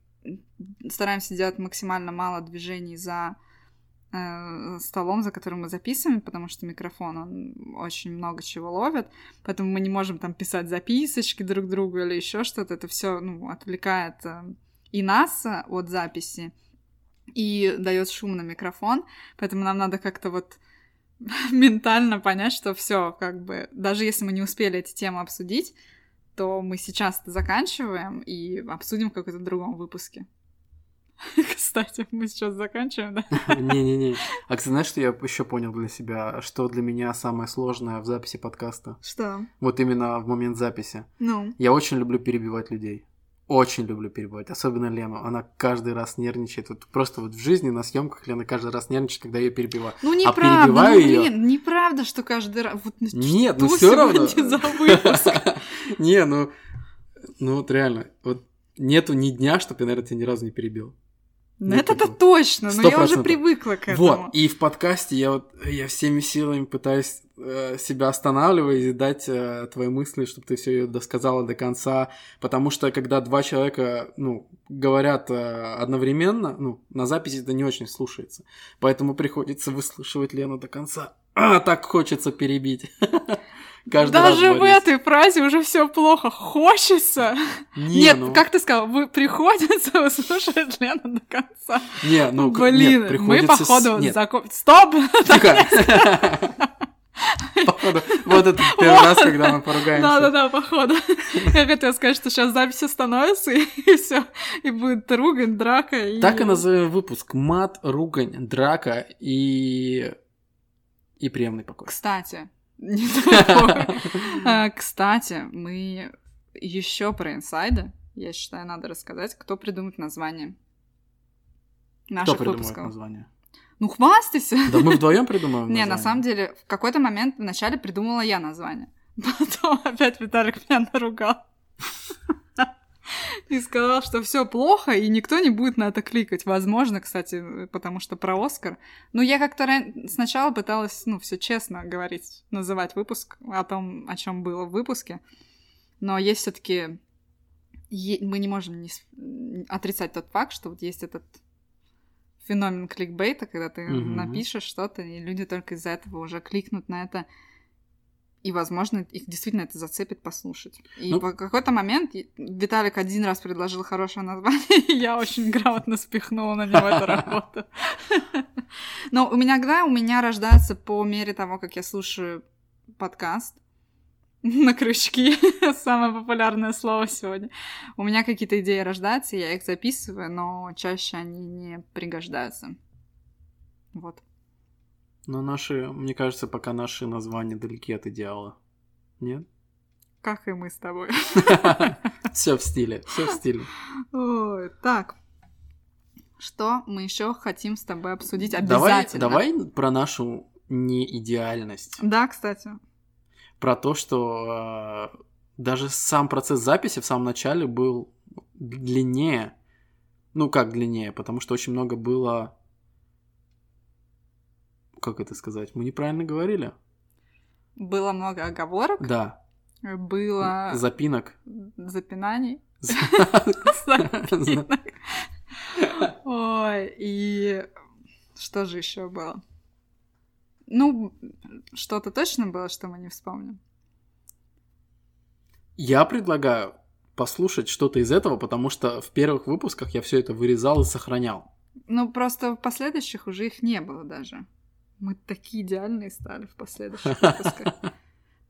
стараемся делать максимально мало движений за Э, столом, за которым мы записываем, потому что микрофон, он очень много чего ловит, поэтому мы не можем там писать записочки друг другу или еще что-то. Это все ну, отвлекает э, и нас от записи, и дает шум на микрофон, поэтому нам надо как-то вот ментально понять, что все, как бы, даже если мы не успели эти темы обсудить, то мы сейчас заканчиваем и обсудим в каком-то другом выпуске. Кстати, мы сейчас заканчиваем, да? Не-не-не. А ты знаешь, что я еще понял для себя? Что для меня самое сложное в записи подкаста? Что? Вот именно в момент записи. Ну? Я очень люблю перебивать людей. Очень люблю перебивать, особенно Лену. Она каждый раз нервничает. Вот просто вот в жизни на съемках Лена каждый раз нервничает, когда я перебиваю. Ну неправда, а перебиваю ну, блин, её... неправда, что каждый раз. Вот, ну, Нет, ну все равно. за выпуск? Не, ну, ну вот реально, вот нету ни дня, чтобы я, наверное, тебя ни разу не перебил. Ну, это-то точно, но я уже привыкла к этому. Вот, и в подкасте я вот я всеми силами пытаюсь э, себя останавливать и дать э, твои мысли, чтобы ты все ее досказала до конца, потому что когда два человека, ну, говорят э, одновременно, ну, на записи это не очень слушается, поэтому приходится выслушивать Лену до конца. А, так хочется перебить. Каждый Даже в этой фразе уже все плохо. Хочется. Не, нет, ну... как ты сказал, вы приходится выслушать Лену до конца. Не, ну, Блин, нет, мы, походу, нет. закон... Стоп! Тихо! Походу, вот это первый раз, когда мы поругаемся. Да-да-да, походу. Я хотела сказать, что сейчас запись остановится, и все, и будет ругань, драка. И... Так и назовем выпуск. Мат, ругань, драка и... и приемный покой. Кстати, Кстати, мы еще про инсайды, я считаю, надо рассказать, кто придумает название наших кто придумает выпусков. название? Ну, хвастайся. Да мы вдвоем придумаем Не, на самом деле, в какой-то момент вначале придумала я название. Потом опять Виталик меня наругал. И сказал, что все плохо, и никто не будет на это кликать. Возможно, кстати, потому что про Оскар. Но я как-то ран... сначала пыталась, ну, все честно говорить, называть выпуск о том, о чем было в выпуске. Но есть все-таки мы не можем не отрицать тот факт, что вот есть этот феномен кликбейта, когда ты mm-hmm. напишешь что-то, и люди только из-за этого уже кликнут на это и, возможно, их действительно это зацепит послушать. И ну, в какой-то момент Виталик один раз предложил хорошее название, и я очень грамотно спихнула на него эту работу. Но у меня, когда у меня рождается по мере того, как я слушаю подкаст, на крючки, самое популярное слово сегодня. У меня какие-то идеи рождаются, я их записываю, но чаще они не пригождаются. Вот. Но наши, мне кажется, пока наши названия далеки от идеала. Нет? Как и мы с тобой. Все в стиле, все в стиле. Так. Что мы еще хотим с тобой обсудить обязательно? Давай, давай про нашу неидеальность. Да, кстати. Про то, что э, даже сам процесс записи в самом начале был длиннее. Ну, как длиннее, потому что очень много было как это сказать? Мы неправильно говорили. Было много оговорок. Да. Было... Запинок. Запинаний. Ой, и что же еще было? Ну, что-то точно было, что мы не вспомним. Я предлагаю послушать что-то из этого, потому что в первых выпусках я все это вырезал и сохранял. Ну, просто в последующих уже их не было даже. Мы такие идеальные стали в последующих выпусках.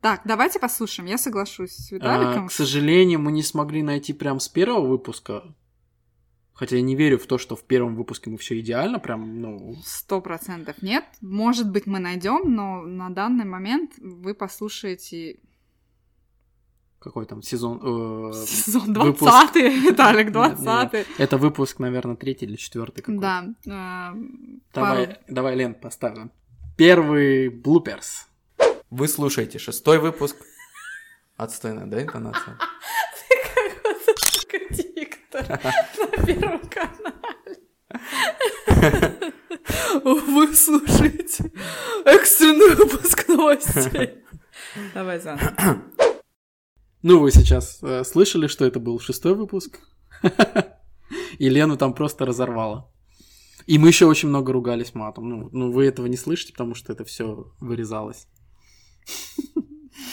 Так, давайте послушаем. Я соглашусь с Виталиком. А, к сожалению, мы не смогли найти прям с первого выпуска. Хотя я не верю в то, что в первом выпуске мы все идеально, прям, ну... Сто процентов нет. Может быть, мы найдем, но на данный момент вы послушаете какой там сезон? Э, сезон 20 Виталик, 20 Это выпуск, наверное, третий или четвертый какой Да. Э, давай, давай, Лен, поставим. Первый блуперс. Вы слушаете шестой выпуск. Отстойная, да, интонация? Ты как диктор на Первом канале. Вы слушаете экстренный выпуск новостей. Давай заново. Ну, вы сейчас э, слышали, что это был шестой выпуск? И Лену там просто разорвало. И мы еще очень много ругались матом. Ну, ну, вы этого не слышите, потому что это все вырезалось.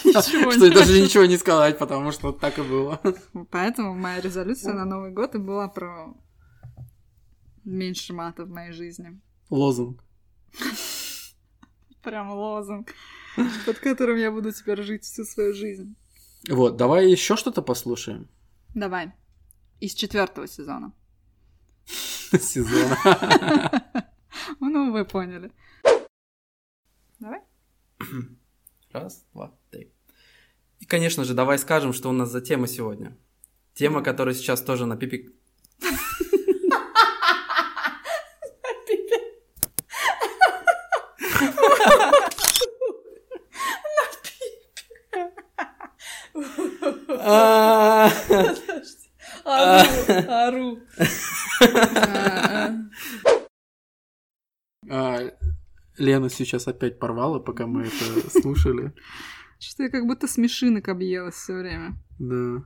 Что даже ничего не сказать, потому что так и было. Поэтому моя резолюция на Новый год и была про меньше мата в моей жизни. Лозунг. Прям лозунг, под которым я буду теперь жить всю свою жизнь. Вот, давай еще что-то послушаем. Давай. Из четвертого сезона. Сезона. Ну, вы поняли. Давай. Раз, два, три. И, конечно же, давай скажем, что у нас за тема сегодня. Тема, которая сейчас тоже на пипик... Ару. А, Лена сейчас опять порвала, пока мы это слушали. Что я как будто смешинок объелась все время. Да.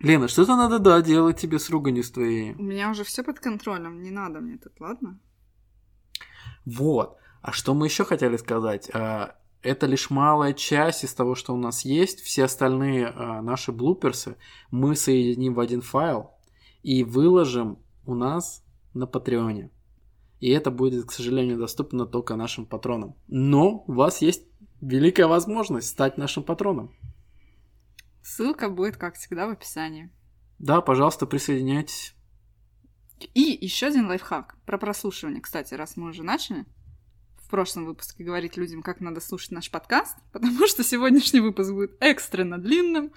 Лена, что-то надо, да, делать тебе с руганью с твоей. У меня уже все под контролем, не надо мне тут, ладно? Вот. А что мы еще хотели сказать? А, это лишь малая часть из того, что у нас есть. Все остальные а, наши блуперсы мы соединим в один файл и выложим у нас на Патреоне. И это будет, к сожалению, доступно только нашим патронам. Но у вас есть великая возможность стать нашим патроном. Ссылка будет, как всегда, в описании. Да, пожалуйста, присоединяйтесь. И еще один лайфхак про прослушивание. Кстати, раз мы уже начали в прошлом выпуске говорить людям, как надо слушать наш подкаст, потому что сегодняшний выпуск будет экстренно длинным.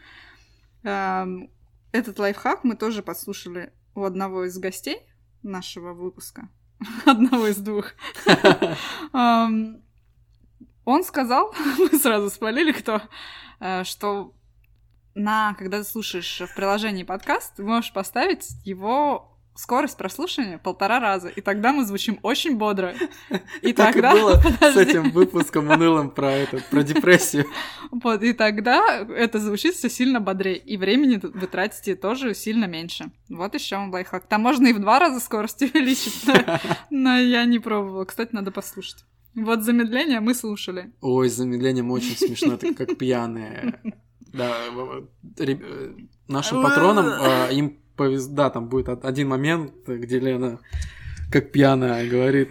Эм, этот лайфхак мы тоже послушали у одного из гостей нашего выпуска. Одного из двух. Он сказал, мы сразу спалили, кто, э, что на, когда ты слушаешь в приложении подкаст, ты можешь поставить его скорость прослушивания полтора раза, и тогда мы звучим очень бодро. И так тогда... было с этим выпуском унылым про это, про депрессию. Вот, и тогда это звучит все сильно бодрее, и времени вы тратите тоже сильно меньше. Вот еще лайфхак. Там можно и в два раза скорость увеличить, но я не пробовала. Кстати, надо послушать. Вот замедление мы слушали. Ой, с замедлением очень смешно, это как пьяные. Да, нашим патронам а, им повезло, да, там будет один момент, где Лена как пьяная говорит.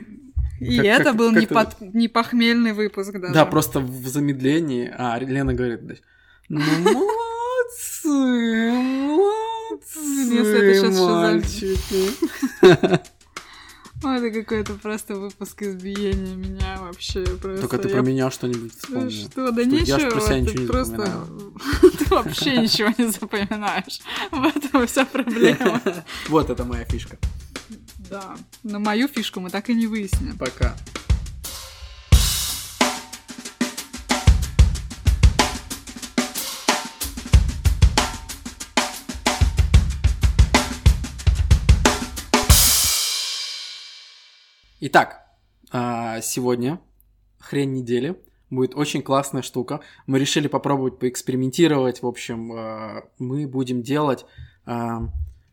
И как, это как, был как не, под, не похмельный выпуск даже. Да, просто в замедлении. А, Лена говорит, ну молодцы, молодцы, Если это сейчас мальчики. Ой, это какой-то просто выпуск избиения меня вообще просто. Только ты я... про меня что-нибудь вспомнил. Что, да что ничего, я про себя ничего не просто... ты вообще ничего не запоминаешь. В этом вся проблема. Вот это моя фишка. Да, но мою фишку мы так и не выясним. Пока. Итак, а, сегодня хрень недели. Будет очень классная штука. Мы решили попробовать поэкспериментировать. В общем, а, мы будем делать... А,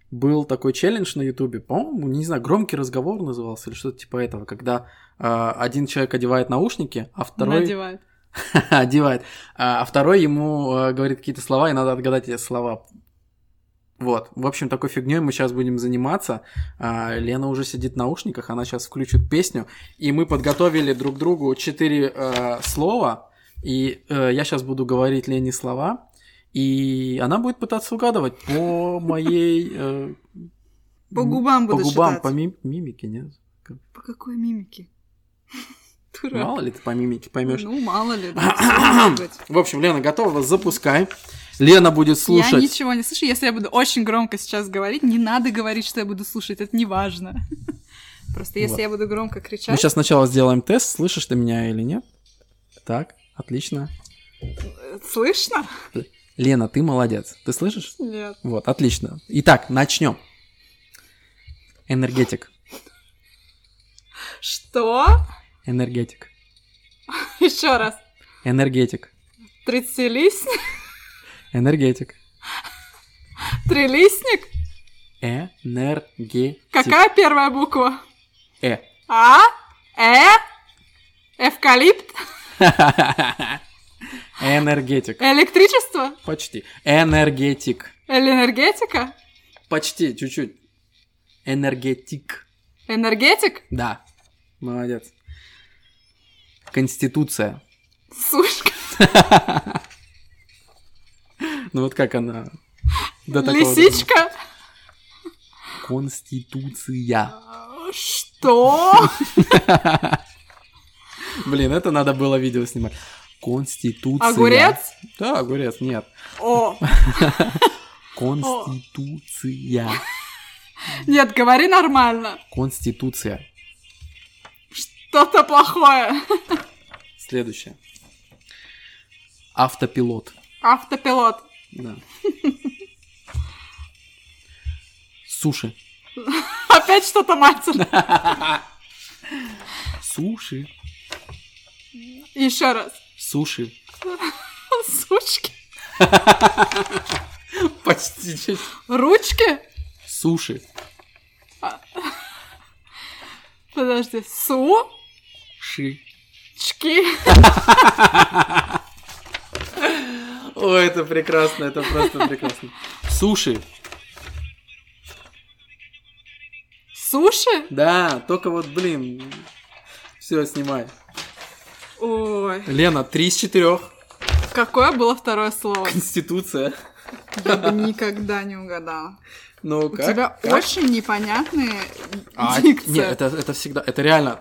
был такой челлендж на Ютубе, по-моему, не знаю, громкий разговор назывался или что-то типа этого, когда один человек одевает наушники, а второй... Надевает. одевает. А второй ему говорит какие-то слова, и надо отгадать эти слова. Вот, в общем, такой фигней мы сейчас будем заниматься. А, Лена уже сидит в наушниках, она сейчас включит песню, и мы подготовили друг другу четыре э, слова, И э, я сейчас буду говорить Лене слова, и она будет пытаться угадывать по моей... э, По губам По буду губам, читать. по ми- мимике, нет? По какой мимике? Дурак. Мало ли ты по мимике поймешь. Ну, мало ли, да. В общем, Лена готова, запускай. Лена будет Я слушать. ничего не слышу. Если я буду очень громко сейчас говорить, не надо говорить, что я буду слушать. Это не важно. Просто если Вот. я буду громко Мы кричать... сейчас сначала сделаем тест, слышишь ты меня или нет. Так, отлично. Слышно? Лена, ты молодец. Ты слышишь? Нет. Вот, отлично. Итак, начнем. Энергетик. Что? Энергетик. Еще раз. Энергетик. Тридцатилистник? Энергетик. Трилистник? Энергетик. Какая первая буква? Э. А? Э? Эвкалипт? Энергетик. Электричество? Почти. Энергетик. Или энергетика? Почти, чуть-чуть. Энергетик. Энергетик? Да. Молодец. Конституция. Сушка? Ну вот как она до такого Лисичка? Конституция. Что? Блин, это надо было видео снимать. Конституция. Огурец? Да, огурец, нет. О, Конституция. нет, говори нормально. Конституция. Что-то плохое. Следующее. Автопилот. Автопилот. Да. Суши. Опять что-то матерное. Суши. Еще раз. Суши. Сучки. Почти. Ручки? Суши. Подожди. Сучки? Ши. Ой, это прекрасно, это просто прекрасно. Суши. Суши? Да, только вот, блин. Все, снимай. Ой. Лена, три из четырех. Какое было второе слово? Конституция. Я бы никогда не угадала. Ну, У как? тебя Как? очень непонятные А, дикция. нет, это, это всегда, это реально,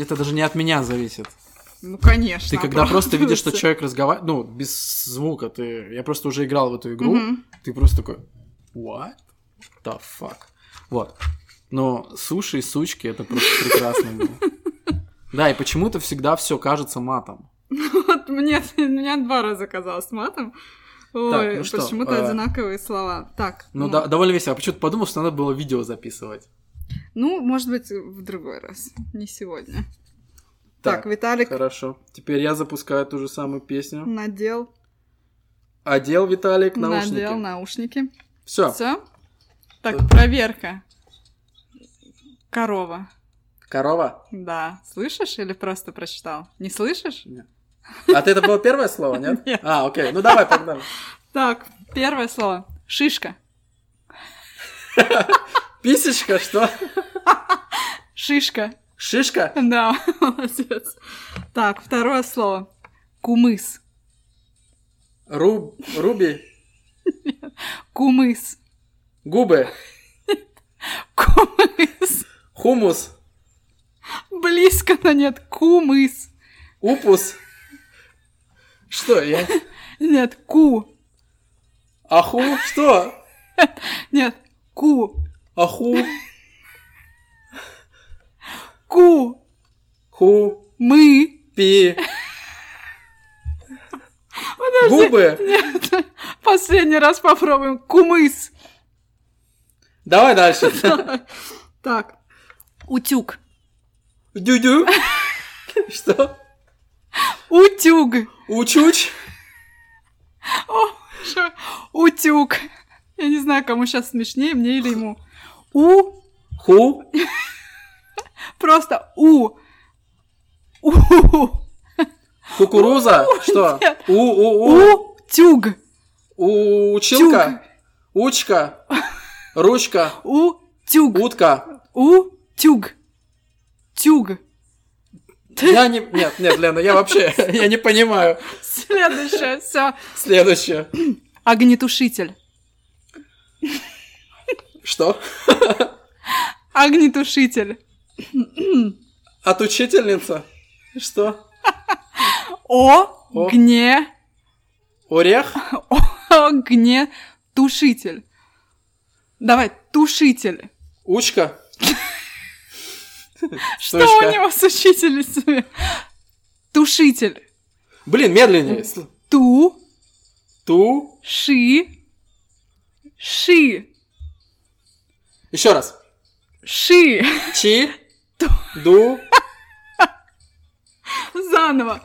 это даже не от меня зависит. Ну, конечно. Ты когда просто видишь, что человек разговаривает, ну, без звука, ты, я просто уже играл в эту игру, Мгм. ты просто такой, what the fuck? Вот. Но суши и сучки, это просто прекрасно было. Да, и почему-то всегда все кажется матом. Вот мне, меня два раза казалось матом. Ой, ну почему-то э, одинаковые слова. Так, Ну, да, довольно весело. Почему-то подумал, что надо было видео записывать. ну, может быть, в другой раз, не сегодня. Так, Так, Виталик Хорошо. Теперь я запускаю ту же самую песню. надел, Одел Виталик наушники. надел наушники. Все. Все? Так, проверка. Корова. Корова. Да. Слышишь или просто прочитал? Не слышишь? А ты это было первое слово, нет? Нет. А, окей. Ну давай, погнали. Так, первое слово. Шишка. Писечка, что? Шишка. Шишка? Да, молодец. Так, второе слово. Кумыс. Руб... Руби? Кумыс. Губы? Кумыс. Хумус? Близко, но нет. Кумыс. Упус? Что, я... Нет, ку. Аху? Что? Нет, ку. Аху? Ку. Ху? Мы. Пи? Губы? Нет, последний раз попробуем. Кумыс. Давай дальше. Так. Утюг. Дю-дю? Что? Утюг. Учуч? О, шо? Утюг. Я не знаю, кому сейчас смешнее, мне или ему. У. Ху? Просто у. У. Кукуруза? Что? У-у-у? Утюг. Училка? Учка? Ручка? Утюг. Утка? Утюг. Тюг. Я не... Нет, нет, Лена, я вообще... Я не понимаю. Следующее, все. Следующее. Огнетушитель. Что? Огнетушитель. От учительница? Что? О, О. гне, Орех? огне, тушитель. Давай, тушитель. Учка? Что у него с учительницами? Тушитель. Блин, медленнее. Ту, Ту. ши, ши, Еще раз. ши. Чи. Ду. Заново.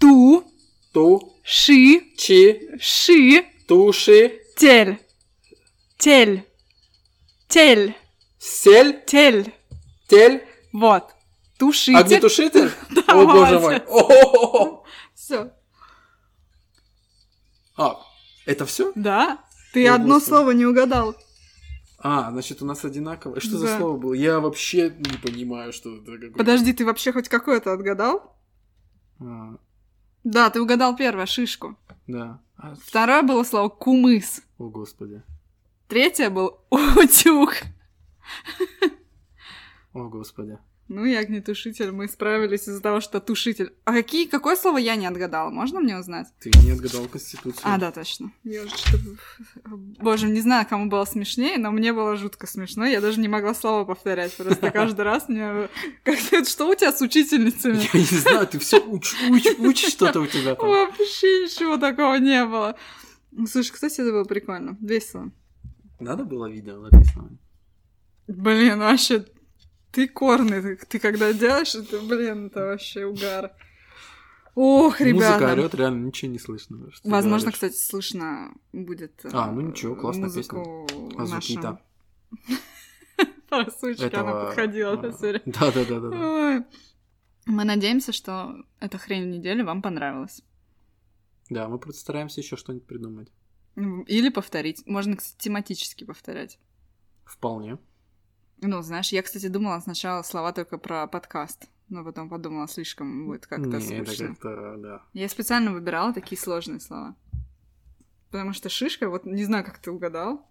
Ту, Ту. ши, Чи. ши, Туши. тель. Тель. Тель. Сель. Тель. Тель. Вот. Тушитель. Огнетушитель? Да, О, боже мой. Все. А, это все? Да? Ты одно слово не угадал. А, значит, у нас одинаковое. Что за Да. слово было? Я вообще не понимаю, что это какое. Подожди, ты вообще хоть какое-то отгадал? А, Да, ты угадал первое, шишку. да. А, Второе было слово кумыс. О, господи. Третье был утюг. О, господи. Ну и огнетушитель, мы справились из-за того, что тушитель. А какие, какое слово я не отгадала? Можно мне узнать? Ты не отгадал Конституцию. А, да, точно. Я уже что-то... Боже, не знаю, кому было смешнее, но мне было жутко смешно. Я даже не могла слово повторять. Просто каждый раз мне... Как-то, что у тебя с учительницами? Я не знаю, ты все уч, уч, уч что-то у тебя там. Вообще ничего такого не было. Слушай, кстати, это было прикольно. Весело. Надо было видео записывать. Блин, вообще, ты корный. Ты, ты когда делаешь это, блин, это вообще угар. Ох, Музыка ребята. орёт, реально ничего не слышно. Возможно, кстати, слышно будет э, А, ну ничего, классная музыку А звуки-то? По сучке она подходила. Да, да, да, да. Мы надеемся, что эта хрень в неделю вам понравилась. Да, мы постараемся еще что-нибудь придумать. Или повторить. Можно, кстати, тематически повторять. Вполне. Ну, знаешь, я, кстати, думала сначала слова только про подкаст, но потом подумала, слишком будет как-то Не, это скучно. как-то, да. Я специально выбирала такие сложные слова. Потому что шишка, вот не знаю, как ты угадал,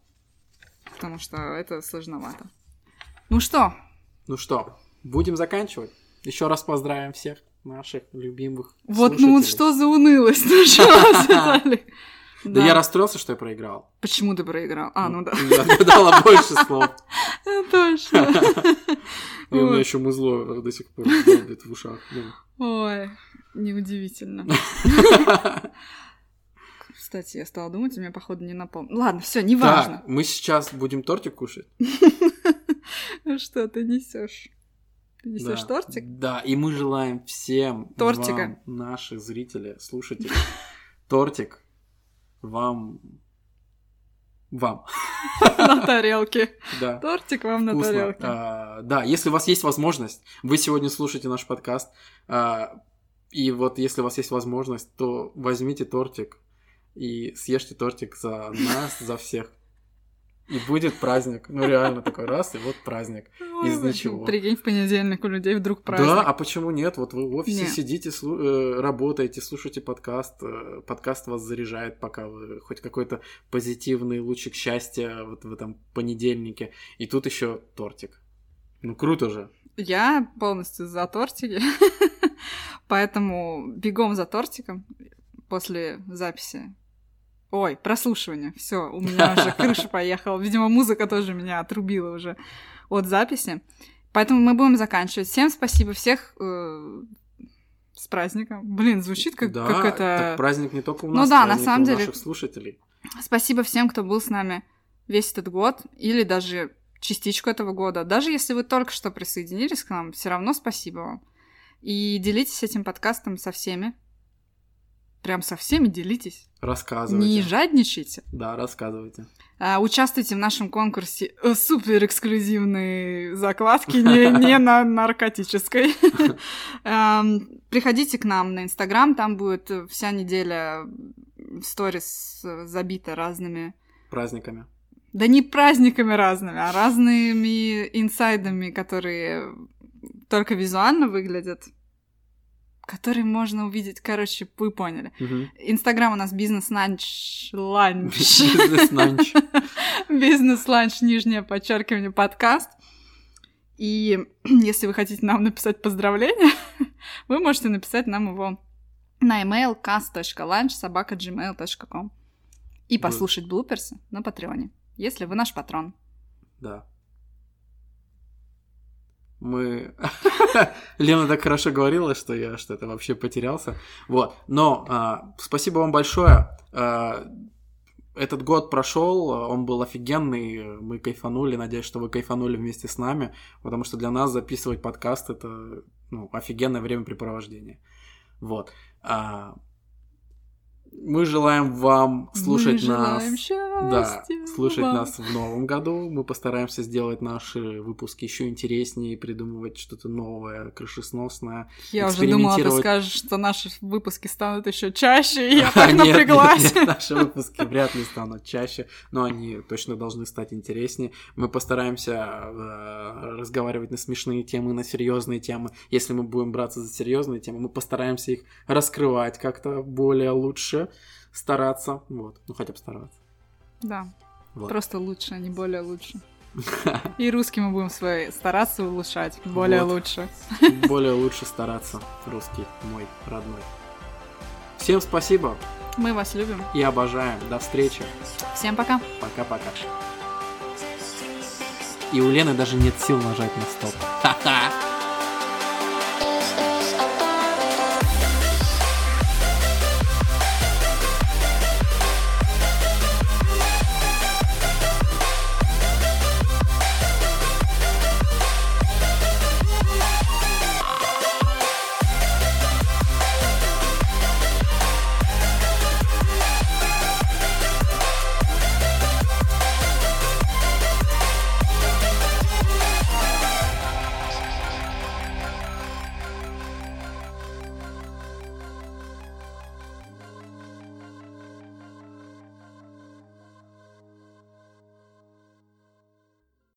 потому что это сложновато. Ну что, Ну что, будем заканчивать. Еще раз поздравим всех наших любимых вот ну вот слушателей. что за унылость началась, Виталик. Да я расстроился, что я проиграл. Почему ты проиграл? А, ну да. Я отгадала больше слов. Точно. И у меня еще музло до сих пор в ушах. Ну. Ой, неудивительно. Кстати, я стала думать, у меня, походу, не напомню. Ладно, все, неважно. Так, мы сейчас будем тортик кушать. Ну что ты несешь? Ты несешь Да. тортик? Да, и мы желаем всем Тортика. вам, наши зрители, слушатели, тортик вам... Вам. На тарелке. Да. Тортик вам на Вкусно. тарелке. А, да, если у вас есть возможность, вы сегодня слушаете наш подкаст, а, и вот если у вас есть возможность, то возьмите тортик и съешьте тортик за нас, за всех. И будет праздник. Ну, реально такой раз, и вот праздник. Ой, из ничего. Прикинь, в понедельник у людей вдруг Да, праздник. а почему нет? Вот вы в офисе Не. сидите, слу- э, работаете, слушаете подкаст, э, подкаст вас заряжает, пока вы хоть какой-то позитивный лучик счастья вот в этом понедельнике. И тут еще тортик. Ну, круто же. Я полностью за тортики. Поэтому бегом за тортиком после записи. Ой, прослушивание. Все, у меня уже крыша поехала. Видимо, музыка тоже меня отрубила уже от записи. Поэтому мы будем заканчивать. Всем спасибо, всех э, с праздником. Блин, звучит как, да, как это... так праздник не только у Ну нас, да, на самом деле- наших слушателей. Спасибо всем, кто был с нами весь этот год, или даже частичку этого года. Даже если вы только что присоединились к нам, все равно спасибо вам. И делитесь этим подкастом со всеми. Прям со всеми делитесь. Рассказывайте. Не жадничайте. Да, рассказывайте. А, участвуйте в нашем конкурсе э, супер эксклюзивной закладки, не, не на наркотической. Эм, Приходите к нам на Инстаграм, там будет вся неделя сторис забита разными Праздниками. да не праздниками разными, а разными инсайдами, которые только визуально выглядят. Который можно увидеть, короче, вы поняли. Инстаграм у нас бизнес-ланч. Ланч. Бизнес-ланч. Бизнес-ланч, нижнее подчеркивание, подкаст. И если вы хотите нам написать поздравления, вы можете написать нам его на email cast.lunch.gmail.com и послушать блуперсы на Патреоне, если вы наш патрон. Да. Мы... Лена так хорошо говорила, что я что-то вообще потерялся. Вот. Но а, спасибо вам большое. А, этот год прошел, он был офигенный, мы кайфанули, надеюсь, что вы кайфанули вместе с нами, потому что для нас записывать подкаст это ну, офигенное времяпрепровождение. Вот. А, мы желаем вам слушать Мы нас. желаем Да, слушать вам. нас в новом году. Мы постараемся сделать наши выпуски еще интереснее, придумывать что-то новое, крышесносное. Я уже думала, ты скажешь, что наши выпуски станут еще чаще, и я А, так напряглась. наши выпуски вряд ли станут чаще, но они точно должны стать интереснее. Мы постараемся э, разговаривать на смешные темы, на серьезные темы. Если мы будем браться за серьезные темы, мы постараемся их раскрывать как-то более лучше, стараться. Вот, ну хотя бы стараться. Да, Вот. просто лучше, а не более лучше. И русский мы будем свои стараться улучшать, более Вот. лучше. более лучше стараться. Русский мой родной. Всем спасибо Мы вас любим. и обожаем. До встречи. Всем пока. Пока-пока. И у Лены даже нет сил нажать на стоп. Ха-ха.